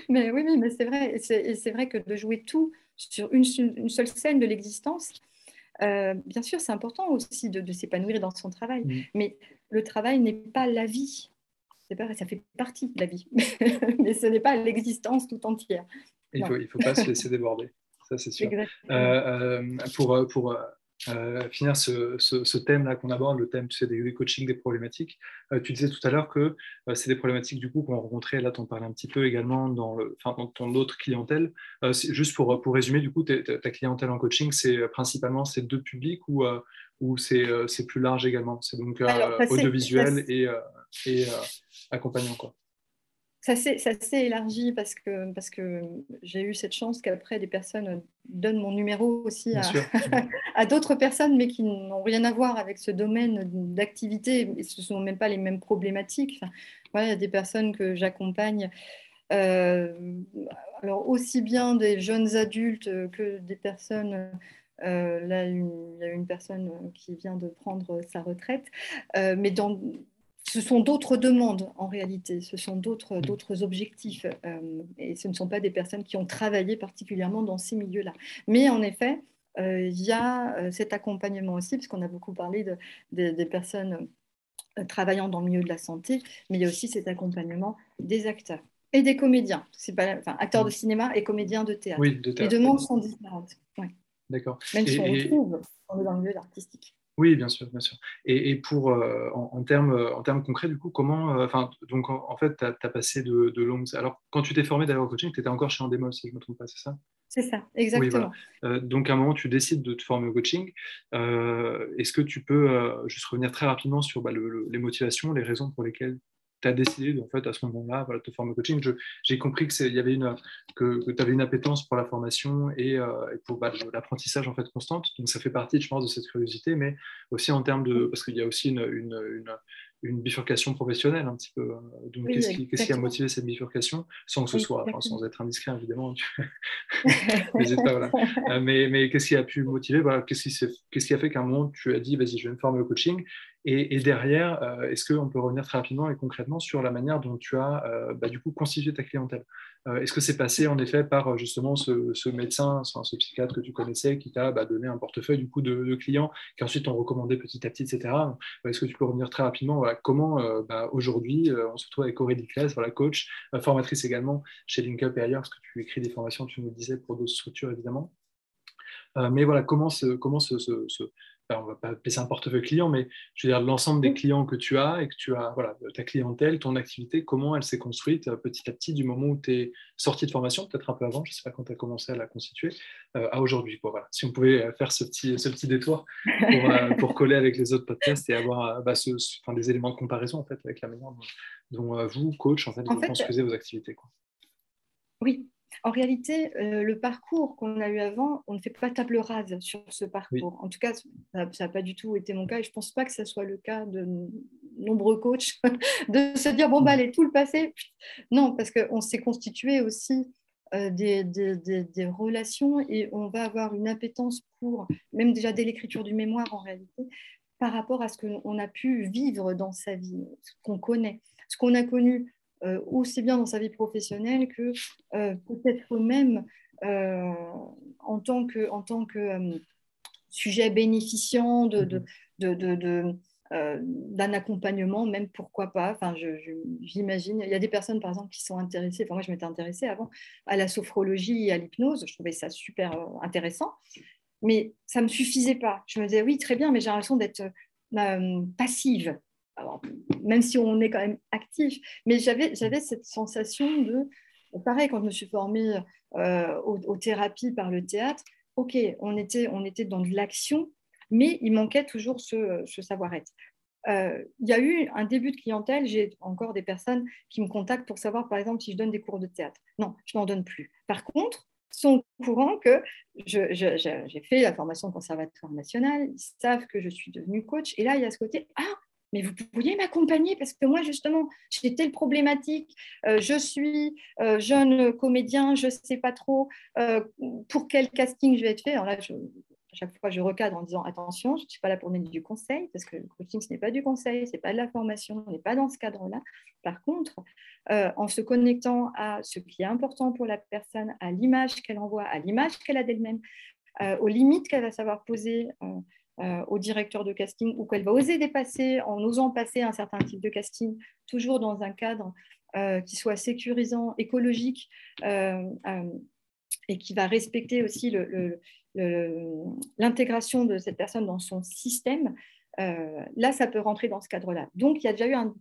mais oui, oui, mais c'est vrai. Et c'est vrai que de jouer tout sur une, une seule scène de l'existence, euh, bien sûr, c'est important aussi de, s'épanouir dans son travail, mm. mais le travail n'est pas la vie. Pas, ça fait partie de la vie, mais ce n'est pas l'existence tout entière. Il ne faut, pas se laisser déborder, ça c'est sûr. Euh, euh, pour, pour euh, finir ce, thème-là qu'on aborde, le thème tu sais, des, coachings, des problématiques. Euh, tu disais tout à l'heure que euh, c'est des problématiques du coup qu'on a rencontrées, là tu en parlais un petit peu également dans, le, dans ton autre clientèle. juste pour, pour résumer, du coup, ta clientèle en coaching, c'est principalement ces deux publics ou, ou c'est plus large également? C'est donc audiovisuel et, et accompagnant quoi ça s'est élargi parce que, parce que j'ai eu cette chance qu'après des personnes donnent mon numéro aussi à, d'autres personnes, mais qui n'ont rien à voir avec ce domaine d'activité, ce ne sont même pas les mêmes problématiques. voilà, il y a des personnes que j'accompagne, euh, alors aussi bien des jeunes adultes que des personnes euh, là, il y a une personne qui vient de prendre sa retraite, euh, mais dans ce sont d'autres demandes en réalité, ce sont d'autres objectifs euh, et ce ne sont pas des personnes qui ont travaillé particulièrement dans ces milieux-là. Mais en effet, euh, il y a euh, cet accompagnement aussi, puisqu'on a beaucoup parlé de, des personnes travaillant dans le milieu de la santé, mais il y a aussi cet accompagnement des acteurs et des comédiens. C'est pas, enfin, acteurs de cinéma et comédiens de théâtre. Oui, de théâtre. Les demandes sont différentes. D'accord. Même si on retrouve dans le milieu artistique. Oui, bien sûr, bien sûr. Et, pour, euh, en, termes, en termes concrets, du coup, comment, euh, enfin, donc en, fait, tu as, passé de, longues. Alors, quand tu t'es formé d'ailleurs coaching, tu étais encore chez Endemol, si je ne me trompe pas, c'est ça? C'est ça, exactement. Euh, donc, à un moment, tu décides de te former au coaching. Est-ce que tu peux juste revenir très rapidement sur bah, les motivations, les raisons pour lesquelles tu as décidé en fait, à ce moment-là voilà, de te former au coaching. J'ai compris que, y avait une, que, tu avais une appétence pour la formation et, euh, pour bah, l'apprentissage en fait, constante. Donc ça fait partie, je pense, de cette curiosité, mais aussi en termes de. Parce qu'il y a aussi une, une, une, bifurcation professionnelle un petit peu. Donc qu'est-ce qui, qui, a motivé cette bifurcation? Sans que ce soit, sans être indiscret évidemment. Euh, mais, mais qu'est-ce qui a pu motiver? Voilà, Qu'est-ce qui, qu'est-ce qui a fait qu'à un moment tu as dit vas-y, je vais me former au coaching et, derrière, euh, est-ce qu'on peut revenir très rapidement et concrètement sur la manière dont tu as euh, bah, du coup constitué ta clientèle? Euh, Est-ce que c'est passé en effet par justement ce, médecin, ce psychiatre que tu connaissais qui t'a bah, donné un portefeuille du coup de, clients qui ensuite ont recommandé petit à petit, etc. Est-ce que tu peux revenir très rapidement Comment bah, aujourd'hui on se retrouve avec Aurélie Claes, coach, formatrice également chez LinkUp et ailleurs, parce que tu écris des formations, tu nous disais, pour d'autres structures évidemment. mais voilà, comment, ce, comment ce, on va pas appeler ça un portefeuille client, mais je veux dire l'ensemble des clients que tu as et que tu as, voilà, ta clientèle, ton activité, comment elle s'est construite euh, petit à petit du moment où tu es sorti de formation, peut-être un peu avant, je ne sais pas quand tu as commencé à la constituer, euh, à aujourd'hui. voilà. Si on pouvait euh, faire ce petit, ce petit détour pour, coller avec les autres podcasts et avoir bah, des éléments de comparaison en fait, avec la manière dont, vous, coach, en fait, vous construisez vos activités. Quoi. Oui, en réalité, euh, le parcours qu'on a eu avant, on ne fait pas table rase sur ce parcours. En tout cas, ça n'a pas du tout été mon cas et je ne pense pas que ce soit le cas de nombreux coachs de se dire bon, bah, allez, tout le passé. Non, parce qu'on s'est constitué aussi euh, des, des, relations et on va avoir une appétence pour, même déjà dès l'écriture du mémoire en réalité, par rapport à ce qu'on a pu vivre dans sa vie, ce qu'on connaît, ce qu'on a connu euh, aussi bien dans sa vie professionnelle que euh, peut-être même euh, en tant que, en tant que sujet bénéficiant de, de, de, d'un accompagnement, même pourquoi pas. Enfin, j'imagine. Il y a des personnes, par exemple, qui sont intéressées. Enfin, moi, je m'étais intéressée avant à la sophrologie et à l'hypnose. Je trouvais ça super intéressant, mais ça me suffisait pas. Je me disais oui, très bien, mais j'ai l'impression d'être passive même si on est quand même actif, mais j'avais, cette sensation de, pareil, quand je me suis formée euh, aux, thérapies par le théâtre, ok, on était, dans de l'action, mais il manquait toujours ce, savoir-être. Euh, il y a eu un début de clientèle, j'ai encore des personnes qui me contactent pour savoir, par exemple, si je donne des cours de théâtre. Non, je n'en donne plus. Par contre, sont au courant que j'ai fait la formation conservatoire national, ils savent que je suis devenue coach, et là, il y a ce côté, ah, mais vous pourriez m'accompagner parce que moi, justement, j'ai telle problématique, euh, je suis euh, jeune comédien, je ne sais pas trop euh, pour quel casting je vais être fait. Alors là, à chaque fois, je recadre en disant attention, je ne suis pas là pour donner du conseil parce que le coaching, ce n'est pas du conseil, ce n'est pas de la formation, on n'est pas dans ce cadre-là. Par contre, en se connectant à ce qui est important pour la personne, à l'image qu'elle envoie, à l'image qu'elle a d'elle-même, aux limites qu'elle va savoir poser au directeur de casting ou qu'elle va oser dépasser en osant passer un certain type de casting, toujours dans un cadre euh, qui soit sécurisant, écologique euh, et qui va respecter aussi l'intégration de cette personne dans son système, là, ça peut rentrer dans ce cadre-là. Donc, il y a déjà eu un,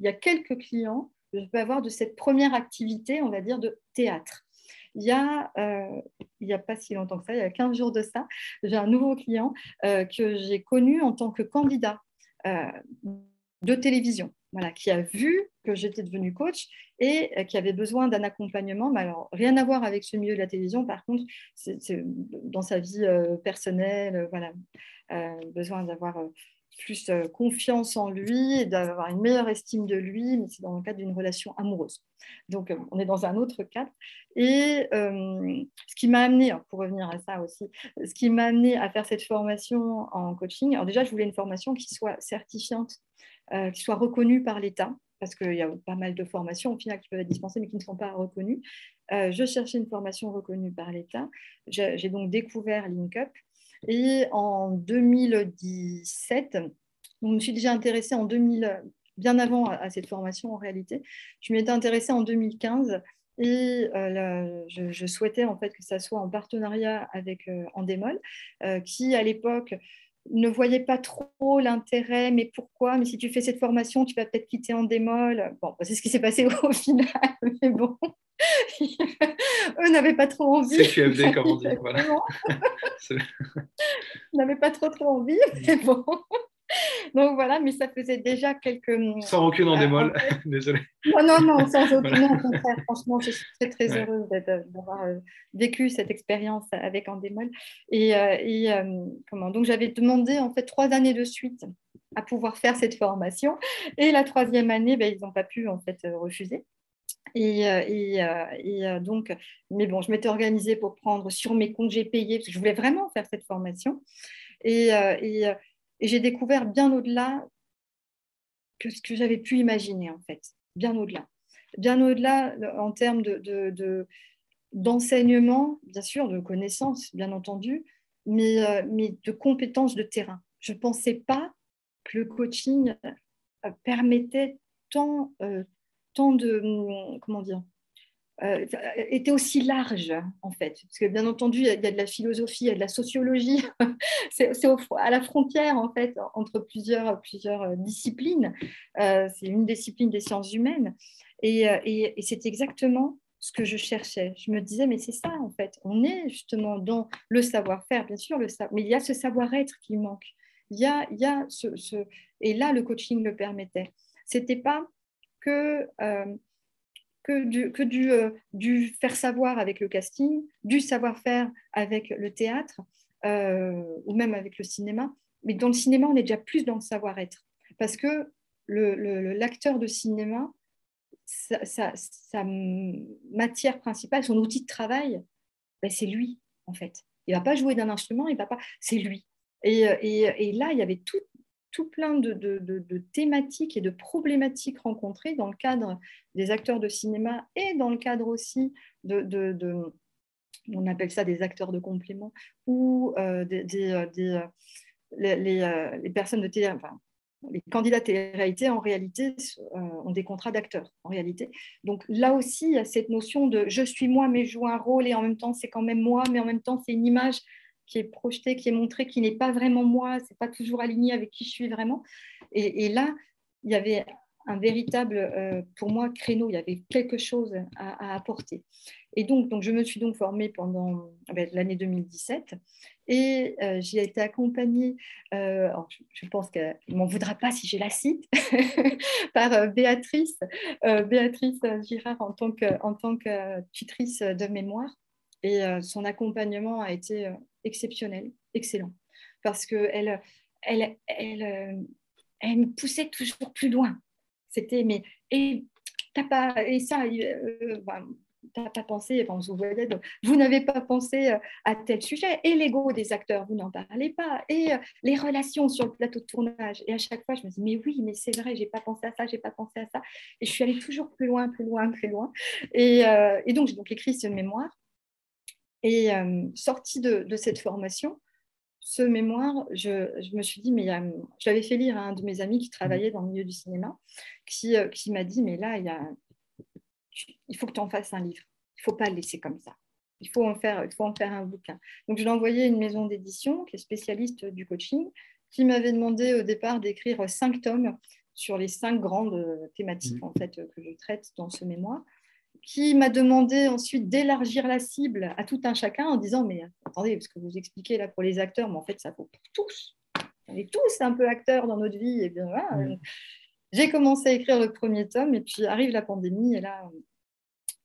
il y a quelques clients, je peux avoir de cette première activité, on va dire, de théâtre. Il y a, euh, il a pas si longtemps que ça, il y a 15 jours de ça, j'ai un nouveau client euh, que j'ai connu en tant que candidat euh, de télévision, voilà, qui a vu que j'étais devenue coach et qui avait besoin d'un accompagnement. Mais alors, rien à voir avec ce milieu de la télévision, par contre, c'est dans sa vie personnelle, voilà, besoin d'avoir plus euh, confiance en lui et d'avoir une meilleure estime de lui, mais c'est dans le cadre d'une relation amoureuse. Donc, euh, on est dans un autre cadre. Et euh, ce qui m'a amené, pour revenir à ça aussi, ce qui m'a amené à faire cette formation en coaching, alors déjà, je voulais une formation qui soit certifiante, qui soit reconnue par l'État, parce qu'il y a pas mal de formations au final qui peuvent être dispensées mais qui ne sont pas reconnues. je cherchais une formation reconnue par l'État. J'ai donc découvert LinkUp et en 2017, Donc, je me suis déjà intéressée en 2000, bien avant à, cette formation en réalité. Je m'y étais intéressée en 2015 et euh, je, souhaitais en fait que ça soit en partenariat avec euh, Endemol, euh, qui à l'époque ne voyait pas trop l'intérêt, mais pourquoi Mais si tu fais cette formation, tu vas peut-être quitter Endemol. Bon, c'est ce qui s'est passé au final, mais bon, eux n'avaient pas trop envie. C'est QFD, comme on dit. Voilà. n'avaient pas trop trop envie, mais bon. Donc voilà, mais ça faisait déjà quelques. Sans aucune en démol, désolé. Non, non, non, sans aucune, au contraire. Franchement, je suis très, très heureuse d'avoir euh, vécu cette expérience avec. Et, euh, et euh, comment? Donc j'avais demandé en fait trois années de suite à pouvoir faire cette formation. Et la troisième année, ben, ils n'ont pas pu en fait refuser. Et, et, et, donc, mais bon, je m'étais organisée pour prendre sur mes congés payés parce que je voulais vraiment faire cette formation. Et, j'ai découvert bien au-delà que ce que j'avais pu imaginer, en fait, bien au-delà. Bien au-delà en termes de, d'enseignement, bien sûr, de connaissances, bien entendu, mais, euh, mais de compétences de terrain. Je ne pensais pas que le coaching euh, permettait tant, euh, tant de, comment dire, euh, était aussi large, en fait. Parce que, bien entendu, il y, a, de la philosophie, il y a de la sociologie. c'est à la frontière, en fait, entre plusieurs, plusieurs euh, disciplines. Euh, c'est une discipline des sciences humaines. Et, et, c'est exactement ce que je cherchais. Je me disais, mais c'est ça, en fait. On est justement dans le savoir-faire, bien sûr, le mais il y a ce savoir-être qui manque. Il y a, y a ce, Et là, le coaching le permettait. C'était pas que que, du, que euh, du, faire savoir avec le casting, du savoir-faire avec le théâtre euh, ou même avec le cinéma. Mais dans le cinéma, on est déjà plus dans le savoir-être. Parce que l'acteur de cinéma, sa, matière principale, son outil de travail, ben c'est lui, en fait. Il va pas jouer d'un instrument, il va pas. C'est lui. Et, et, et, là, il y avait tout, tout plein de, thématiques et de problématiques rencontrées dans le cadre des acteurs de cinéma et dans le cadre aussi de, on appelle ça des acteurs de complément, ou euh, des, euh, euh, les, personnes de télé, enfin, les candidats télé-réalité, en réalité, ont des contrats d'acteurs, en réalité. Donc là aussi, il y a cette notion de je suis moi, mais je joue un rôle, et en même temps, c'est quand même moi, mais en même temps, c'est une image qui est projeté, qui est montré, qui n'est pas vraiment moi, c'est pas toujours aligné avec qui je suis vraiment. Et, là, il y avait un véritable, euh, pour moi, créneau, il y avait quelque chose à, apporter. Et donc, donc, je me suis donc formée pendant ben, l'année 2017 et euh, j'ai été accompagnée, euh, je, pense qu'elle ne m'en voudra pas si je la cite, par Béatrice, Béatrice Girard en tant, que, en tant que tutrice de mémoire. Et son accompagnement a été exceptionnel, excellent, parce qu'elle elle, elle, euh, elle, me poussait toujours plus loin. C'était, mais, et, t'as pas, et ça, euh, t'as pas pensé, vous n'avez pas pensé euh, à tel sujet, et l'ego des acteurs, vous n'en parlez pas, et les relations sur le plateau de tournage. Et à chaque fois, je me dis, mais oui, mais c'est vrai, j'ai pas pensé à ça, j'ai pas pensé à ça. Et je suis allée toujours plus loin, plus loin, plus loin. Et, et donc, j'ai donc écrit ce mémoire et euh, sortie de, cette formation, ce mémoire, je, me suis dit, mais je l'avais fait lire à un de mes amis qui travaillait dans le milieu du cinéma, qui, euh, qui m'a dit, mais là, il, y a, il faut que tu en fasses un livre. Il ne faut pas le laisser comme ça. Il faut en faire, il faut en faire un bouquin. Donc, je l'ai envoyé à une maison d'édition qui est spécialiste du coaching, qui m'avait demandé au départ d'écrire cinq tomes sur les cinq grandes thématiques mmh. en fait, que je traite dans ce mémoire qui m'a demandé ensuite d'élargir la cible à tout un chacun en disant mais attendez, parce que vous expliquez là pour les acteurs, mais en fait ça vaut pour tous. On est tous un peu acteurs dans notre vie. Et bien voilà. J'ai commencé à écrire le premier tome et puis arrive la pandémie et là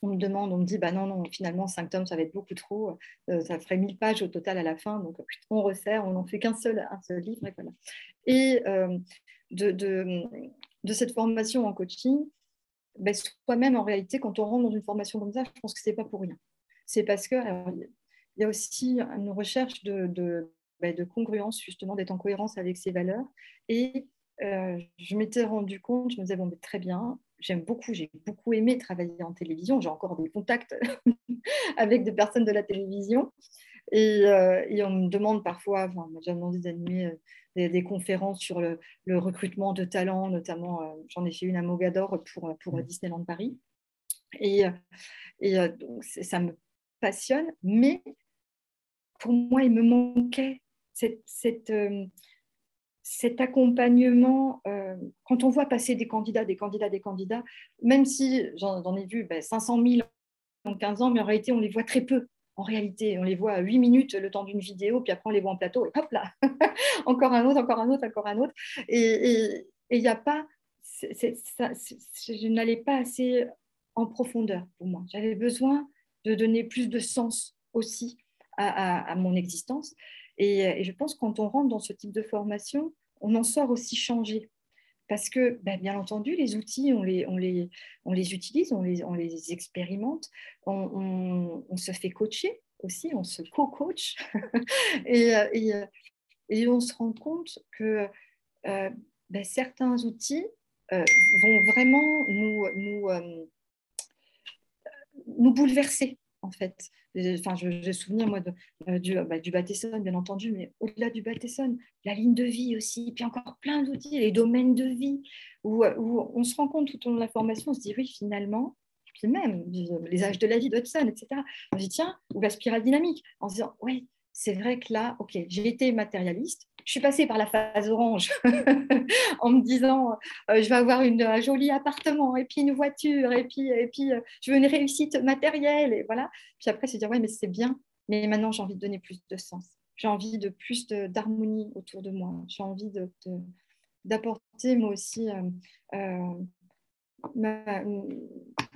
on me demande, on me dit bah non non finalement cinq tomes ça va être beaucoup trop, euh, ça ferait 1000 pages au total à la fin donc on resserre, on n'en fait qu'un seul un seul livre et voilà. Et euh, de, de, de cette formation en coaching, ben, soi-même, en réalité, quand on rentre dans une formation comme ça, je pense que ce n'est pas pour rien. C'est parce qu'il y a aussi une recherche de, de, ben, de congruence, justement, d'être en cohérence avec ses valeurs. Et euh, je m'étais rendu compte, je me disais, bon, mais très bien, j'aime beaucoup, j'ai beaucoup aimé travailler en télévision, j'ai encore des contacts avec des personnes de la télévision. Et, euh, et, on me demande parfois, enfin, j'ai demandé d'animer des, conférences sur le, recrutement de talents, notamment, euh, j'en ai fait une à Mogador pour, pour mmh. Disneyland Paris. Et, et donc, ça me passionne, mais pour moi, il me manquait cette, cette, cet accompagnement, quand on voit passer des candidats, des candidats, des candidats, même si j'en ai vu 500 ben, 000 en 15 ans, mais en réalité, on les voit très peu en réalité. On les voit à 8 minutes le temps d'une vidéo, puis après on les voit en plateau, et hop là, encore un autre, encore un autre, encore un autre. Et il n'y a pas, je n'allais pas assez en profondeur pour moi. J'avais besoin de donner plus de sens aussi à, mon existence. Et, je pense que quand on rentre dans ce type de formation, on en sort aussi changé. Parce que, ben, bien entendu, les outils, on les, utilise, on les, expérimente, on, se fait coacher aussi, on se co-coach. et, et, et, on se rend compte que euh, ben, certains outils euh, vont vraiment euh, nous bouleverser en fait. Enfin, j'ai souvenir, moi, de, euh, du, bah, bien entendu, mais au-delà du Bateson, la ligne de vie aussi, puis encore plein d'outils, les domaines de vie, où, où, on se rend compte tout au long de la formation, on se dit, oui, finalement, puis même les âges de la vie d'Hudson, etc. On se dit, tiens, ou la spirale dynamique, en se disant, oui, c'est vrai que là, ok, j'ai été matérialiste, je suis passée par la phase orange en me disant euh, je vais avoir une, un joli appartement et puis une voiture et puis, et puis euh, je veux une réussite matérielle et voilà. Puis après, c'est dire ouais, mais c'est bien, mais maintenant j'ai envie de donner plus de sens. J'ai envie de plus d'harmonie autour de moi. J'ai envie d'apporter moi aussi euh, ma,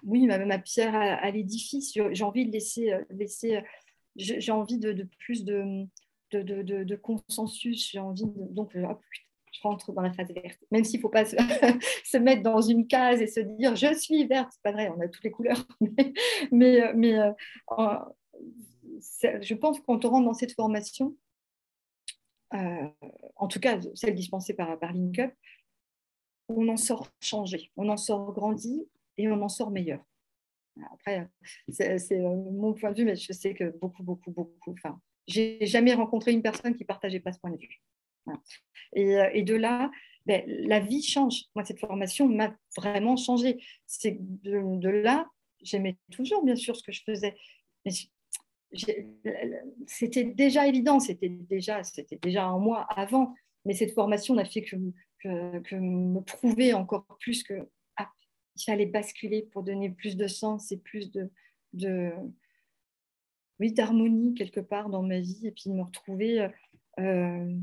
oui, ma, pierre à, l'édifice. J'ai envie de laisser, laisser j'ai envie de plus de de, consensus. J'ai envie de, donc euh, je rentre dans la phase verte. Même s'il ne faut pas se, mettre dans une case et se dire je suis verte, c'est pas vrai, on a toutes les couleurs. Mais, mais, euh, euh, je pense que quand on rentre dans cette formation, en tout cas celle dispensée par, par LinkUp, on en sort changé, on en sort grandi et on en sort meilleur. Après, c'est mon point de vue, mais je sais que beaucoup, beaucoup, beaucoup, enfin, j'ai jamais rencontré une personne qui partageait pas ce point de vue. Euh, et, de là, ben, la vie change. Moi, cette formation m'a vraiment changé. C'est de, là, j'aimais toujours, bien sûr, ce que je faisais. Mais c'était déjà évident, c'était déjà, c'était déjà en moi avant. Mais cette formation n'a fait que, me prouver encore plus que ah, il fallait basculer pour donner plus de sens et plus de oui, d'harmonie quelque part dans ma vie et puis de me retrouver, euh, euh,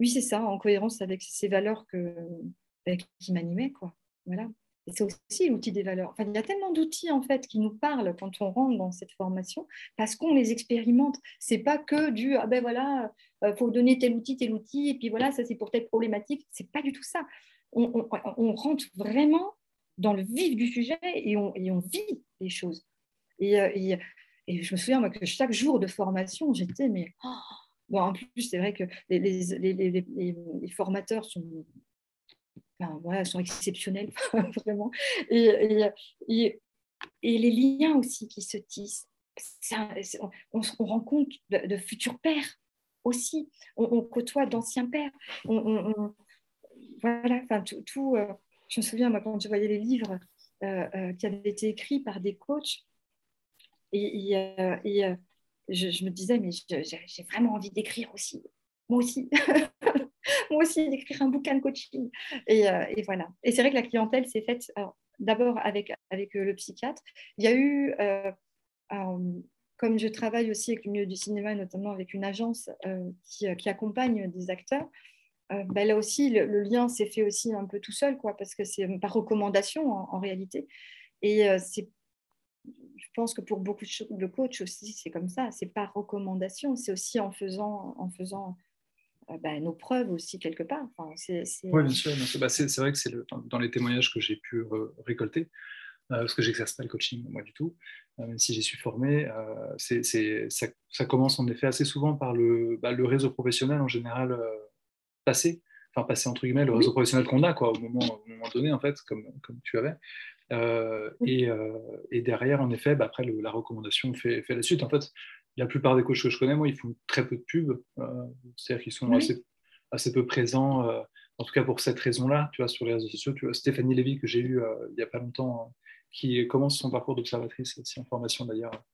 oui, c'est ça, en cohérence avec ces valeurs que, ben, qui m'animaient. Voilà. Et c'est aussi l'outil des valeurs. Enfin, il y a tellement d'outils en fait qui nous parlent quand on rentre dans cette formation parce qu'on les expérimente. C'est pas que du ah ben voilà, euh, faut donner tel outil, tel outil et puis voilà, ça c'est pour telle problématique. C'est pas du tout ça. On, rentre vraiment dans le vif du sujet et on, vit les choses. Et, et je me souviens moi, que chaque jour de formation, j'étais, mais. Oh bon, en plus, c'est vrai que les, les, les, les formateurs sont, voilà, sont exceptionnels, vraiment. Et, et, les liens aussi qui se tissent. on, on, rencontre de, de, futurs pères aussi. On, côtoie d'anciens pères. voilà, enfin, tout euh, je me souviens, moi, quand je voyais les livres euh, euh, qui avaient été écrits par des coachs, et, euh, euh, je, me disais, mais j'ai vraiment envie d'écrire aussi. Moi aussi. Moi aussi, d'écrire un bouquin de coaching. Et, euh, voilà. Et c'est vrai que la clientèle s'est faite d'abord avec, avec le psychiatre. Il y a eu, comme je travaille aussi avec le milieu du cinéma, notamment avec une agence qui, qui, accompagne des acteurs, ben là aussi, le, lien s'est fait aussi un peu tout seul, quoi, parce que c'est par recommandation en, en réalité. Et c'est je pense que pour beaucoup de coachs aussi, c'est comme ça. C'est pas recommandation, c'est aussi en faisant, en faisant euh, bah, nos preuves aussi quelque part. Enfin, Oui, bien sûr. Bah, c'est, vrai que c'est dans les témoignages que j'ai pu récolter, euh, parce que j'exerce pas le coaching moi du tout, euh, même si j'y suis formé. c'est, ça, ça, commence en effet assez souvent par le, bah, le réseau professionnel en général passé enfin passer entre guillemets le réseau professionnel qu'on a quoi au moment, au moment donné en fait comme, comme tu avais euh, euh, et, derrière, en effet, bah, après, la recommandation fait, fait, la suite. En fait, la plupart des coachs que je connais, moi, ils font très peu de pubs. Euh, c'est-à-dire qu'ils sont assez, assez peu présent, en tout cas pour cette raison-là, tu vois, sur les réseaux sociaux. Tu vois, Stéphanie Lévy, que j'ai eu il n'y a pas longtemps, qui commence son parcours d'observatrice, aussi en formation d'ailleurs,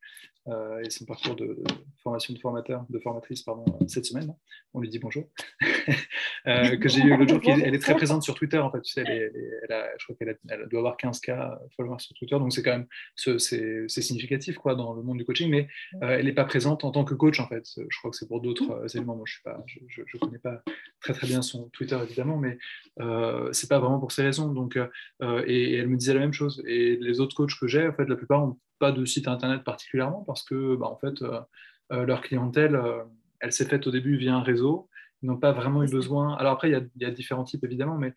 euh, et son parcours de, formation de formateur, de formatrice, pardon, cette semaine. On lui dit bonjour. euh, que j'ai eu l'autre jour, elle est très présente sur Twitter, en fait. Tu sais, elle, a, je crois qu'elle doit avoir 15K followers sur Twitter, donc c'est quand même c'est significatif quoi, dans le monde du coaching, mais euh, elle n'est pas présente en tant que coach, en fait. Je crois que c'est pour d'autres éléments. Moi, je ne connais pas très très bien son Twitter, évidemment, mais c'est pas vraiment pour ces raisons. Donc, et, elle me disait la même chose. Et autres coachs que j'ai, en fait, la plupart n'ont pas de site internet particulièrement parce que, bah, en fait, euh, euh, leur clientèle, elle s'est faite au début via un réseau. Ils n'ont pas vraiment eu besoin. Alors après, il y, a, différents types évidemment, mais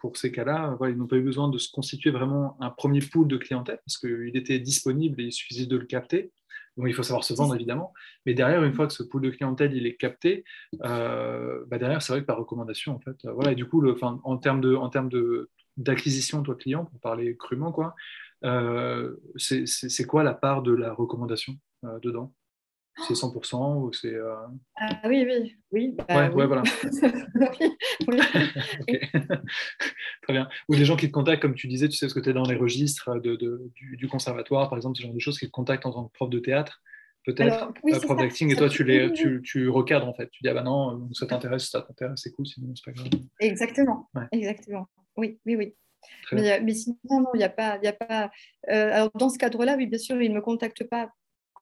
pour ces cas-là, ils n'ont pas eu besoin de se constituer vraiment un premier pool de clientèle parce qu'il était disponible et il suffisait de le capter. Donc il faut savoir se vendre évidemment. Mais derrière, une fois que ce pool de clientèle il est capté, bah derrière, c'est vrai que par recommandation, en fait, voilà. Et du coup, le, en termes de, en termes de d'acquisition de client, pour parler crûment, quoi, euh, c'est quoi la part de la recommandation euh, dedans? C'est 100% ou c'est. Euh... Ah oui, oui, oui. Bah, ouais, ouais, voilà. Très bien. Ou des gens qui te contactent, comme tu disais, tu sais ce que tu es dans les registres de, de, du, conservatoire, par exemple, ce genre de choses qui te contactent en tant que prof de théâtre, peut-être, oui, prof d'acting, et toi, tu, les, tu, tu, recadres en fait. Tu dis, ah bah non, ça t'intéresse, ça t'intéresse, c'est cool, sinon c'est pas grave. Exactement, exactement. Oui, oui, oui. Mais, euh, mais, sinon, non, il n'y a pas. Y a pas euh, alors, dans ce cadre-là, oui, bien sûr, il ne me contacte pas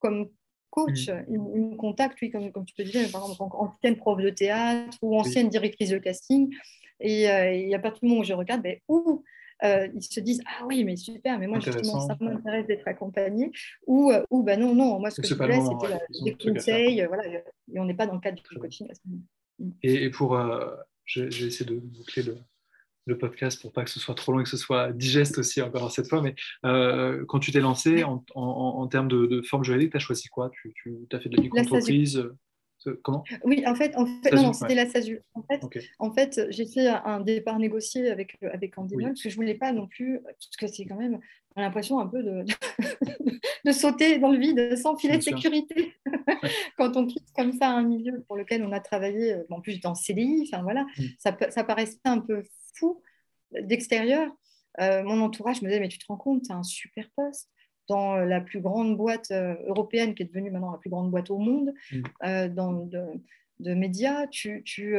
comme coach. Mm. Il, me contacte, oui, comme, comme tu peux dire, par exemple, ancienne prof de théâtre ou ancienne directrice de casting. Et euh, il n'y a pas tout le monde où je regarde, mais où ils se disent Ah oui, mais super, mais moi, justement, ça m'intéresse d'être accompagné. Ou, ou bah non, non, moi, ce que je voulais, c'était des conseils. voilà, et on n'est pas dans le cadre du coaching. Et, et pour. j'ai essayé de boucler le, le podcast pour pas que ce soit trop long et que ce soit digeste aussi encore cette fois. Mais euh, quand tu t'es lancé en, termes de, forme juridique, tu as choisi quoi? Tu, as fait de la micro-entreprise euh, Comment? Oui, en fait, en fait non, c'était la SASU. En fait, en fait j'ai fait un départ négocié avec, avec Andy parce que je voulais pas non plus, parce que c'est quand même l'impression un peu de, de sauter dans le vide sans filet de sécurité. Quand on quitte comme ça un milieu pour lequel on a travaillé, euh, en plus dans CDI, enfin voilà, mm. ça, ça paraissait un peu fou d'extérieur. Euh, mon entourage me disait, mais tu te rends compte, c'est un super poste dans la plus grande boîte euh, européenne, qui est devenue maintenant la plus grande boîte au monde, mm. euh, dans, de, médias. Tu, tu,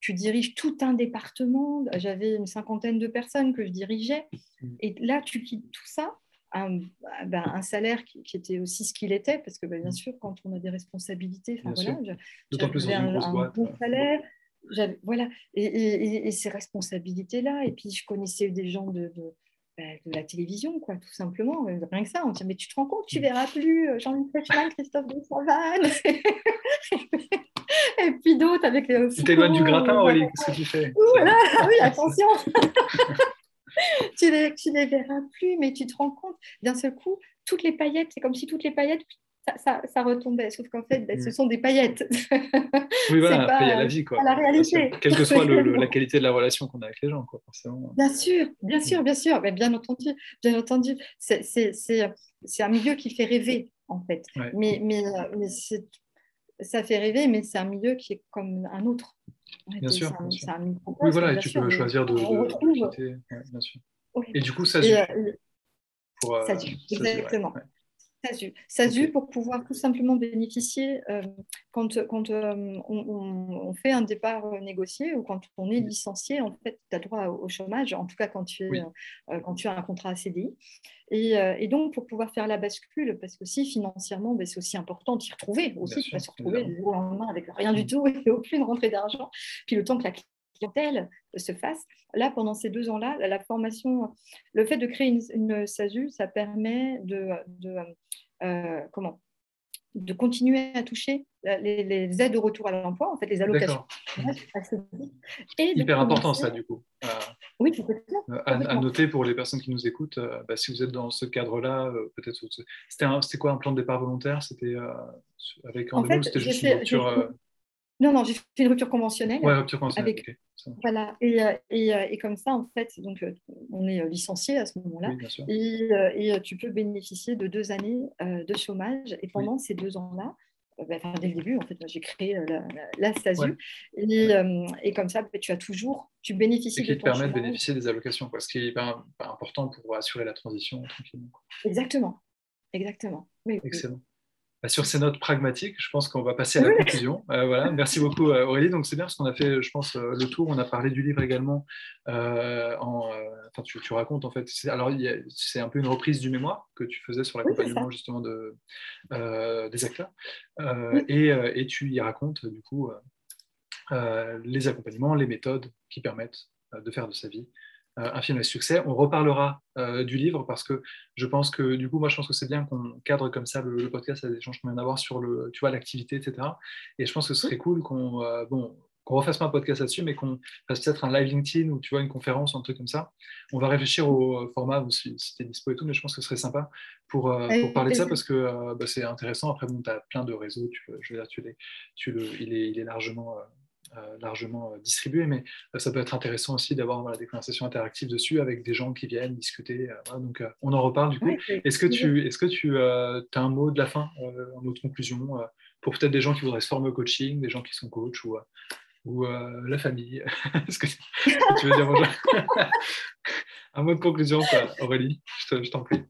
tu, diriges tout un département. J'avais une cinquantaine de personnes que je dirigeais. Mm. Et là, tu quittes tout ça. Un, ben, un salaire qui, était aussi ce qu'il était, parce que ben, bien mm. sûr, quand on a des responsabilités, voilà, j'avais un, un bon salaire, voilà, et, ces responsabilités-là. Et puis, je connaissais des gens de, de, bah, la télévision, quoi, tout simplement. Euh, rien que ça, on dit, mais tu te rends compte, tu verras plus euh, Jean-Luc Fleischmann, Christophe de et puis d'autres avec les. Tu t'éloignes du gratin, Aurélie, qu'est-ce que tu fais? Voilà. Oui, attention tu, les, tu les verras plus, mais tu te rends compte, d'un seul coup, toutes les paillettes, c'est comme si toutes les paillettes ça, retombait. Sauf qu'en fait, ben, ce mm. sont des paillettes. Oui, voilà, il y a la vie. Quoi. la réalité. Quelle que soit la qualité de la relation qu'on a avec les gens, quoi, forcément. Bien sûr, bien sûr, bien sûr. Mais bien entendu, bien entendu. C'est un milieu qui fait rêver, en fait. Mais, mais, mais ça fait rêver, mais c'est un milieu qui est comme un autre. bien sûr. oui, voilà, et tu peux choisir de. de... bien sûr. Et du coup, ça. Et, euh, pour, euh, exactement. SASU, pour pouvoir tout simplement bénéficier euh, quand, quand euh, on, fait un départ euh, négocié ou quand on est licencié, en fait, tu as droit au chômage, en tout cas quand tu, es, quand tu as un contrat à CDI. Et, donc, pour pouvoir faire la bascule, parce que si financièrement, ben, c'est aussi important d'y retrouver aussi, tu vas se retrouver du jour au lendemain avec rien du tout et aucune rentrée d'argent. Puis le temps que la clientèle se fasse. Là, pendant ces deux ans-là, la formation, le fait de créer une, une SASU, ça permet de, de euh, comment de continuer à toucher les, aides de retour à l'emploi, en fait, les allocations. Et Hyper important ça, du coup. Euh, oui, euh, à, à, noter pour les personnes qui nous écoutent, bah, si vous êtes dans ce cadre-là, peut-être. C'était quoi un plan de départ volontaire? C'était avec en fait, c'était juste une rupture. Non, non, j'ai fait une rupture conventionnelle. Ouais, rupture conventionnelle. Avec, voilà, et, euh, et, euh, et, comme ça, en fait, donc, euh, on est licencié à ce moment-là. et, et, tu peux bénéficier de deux années de chômage. Et pendant ces deux ans-là, bah, dès le début, en fait, j'ai créé la, la, SASU. Et, comme ça, bah, tu as toujours, tu bénéficies de qui te permet de bénéficier des allocations, quoi, ce qui est pas, important pour assurer la transition tranquillement. Exactement, exactement. Excellent. Bah, sur ces notes pragmatiques, je pense qu'on va passer à la conclusion. Euh, voilà. Merci beaucoup euh, Aurélie. Donc c'est bien parce qu'on a fait, je pense, euh, le tour. On a parlé du livre également. en, enfin, tu, racontes en fait. Alors c'est un peu une reprise du mémoire que tu faisais sur l'accompagnement justement de, des acteurs. et, et, tu y racontes du coup les accompagnements, les méthodes qui permettent de faire de sa vie un film à succès. On reparlera euh, du livre parce que je pense que du coup, moi, je pense que c'est bien qu'on cadre comme ça le, podcast à des échanges qu'on vient d'avoir sur le, tu vois, l'activité, etc. Et je pense que ce serait cool qu'on, euh, bon, qu'on refasse pas un podcast là-dessus, mais qu'on fasse peut-être un live LinkedIn ou tu vois une conférence ou un truc comme ça. On va réfléchir au format si, si tu es dispo et tout, mais je pense que ce serait sympa pour, pour parler de ça parce que bah, c'est intéressant. Après, bon, tu as plein de réseaux, tu, je veux dire, tu, les, tu le, il, est, il est largement euh, largement euh, distribué, mais euh, ça peut être intéressant aussi d'avoir des conversations interactives dessus avec des gens qui viennent discuter. donc, on en reparle du coup. est-ce que tu, est-ce que tu as un mot de la fin, en mot de conclusion, pour peut-être des gens qui voudraient se former au coaching, des gens qui sont coachs ou, ou la famille? Est-ce que, tu veux dire bonjour? Un mot de conclusion, Aurélie, je t'en prie.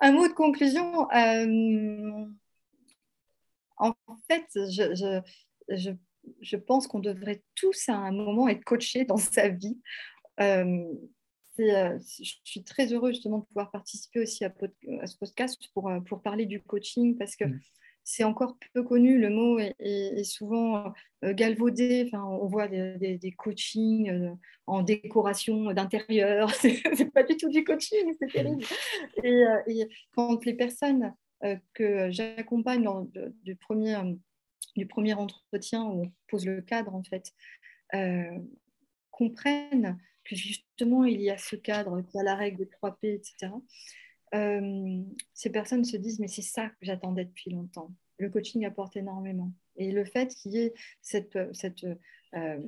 Un mot de conclusion. En fait, je, je, je je pense qu'on devrait tous à un moment être coachés dans sa vie. Euh, euh, je suis très heureuse justement de pouvoir participer aussi à, ce podcast pour, euh, pour, parler du coaching parce que mm. c'est encore peu connu, le mot est, souvent galvaudé. Enfin, on voit des, des, coachings en décoration d'intérieur, c'est pas du tout du coaching, c'est terrible. Et, et, quand les personnes que j'accompagne du premier du premier entretien où on pose le cadre, en fait, euh, comprennent que justement, il y a ce cadre, qu'il y a la règle des 3 P, etc. Euh, ces personnes se disent, mais c'est ça que j'attendais depuis longtemps. Le coaching apporte énormément. Et le fait qu'il y ait cette, cette euh,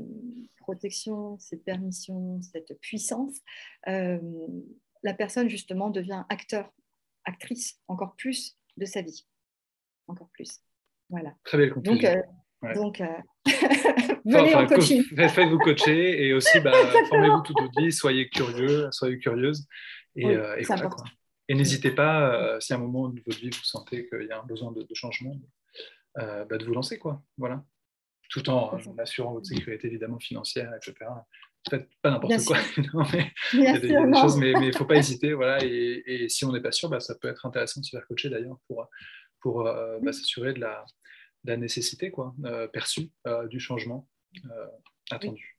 protection, cette permission, cette puissance, la personne justement devient acteur, actrice encore plus de sa vie. Encore plus. Voilà. Très belle conclusion. Donc, euh, euh, venez en coaching. Faites-vous coacher et aussi bah, formez-vous tout dit, soyez curieux, soyez curieuse. Et, euh, et n'hésitez pas, si à un moment de votre vie vous sentez qu'il y a un besoin de, changement, bah, de vous lancer. Quoi. Voilà. Tout en assurant votre sécurité évidemment financière, etc. Faites pas n'importe quoi. mais, il y a des, choses, mais il ne faut pas hésiter. Voilà. Et, et si on n'est pas sûr, bah, ça peut être intéressant de se faire coacher d'ailleurs pour, pour bah, s'assurer de la, la nécessité quoi, euh, perçue euh, du changement euh, attendu.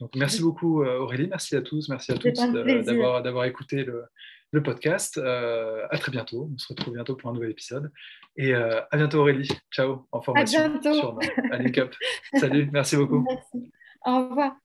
Donc, merci beaucoup Aurélie, merci à tous, merci à toutes d'avoir, écouté le, le podcast. à très bientôt, on se retrouve bientôt pour un nouvel épisode. Et à bientôt Aurélie, ciao, en formation à bientôt. sur à. Salut, merci beaucoup. Merci. Au revoir.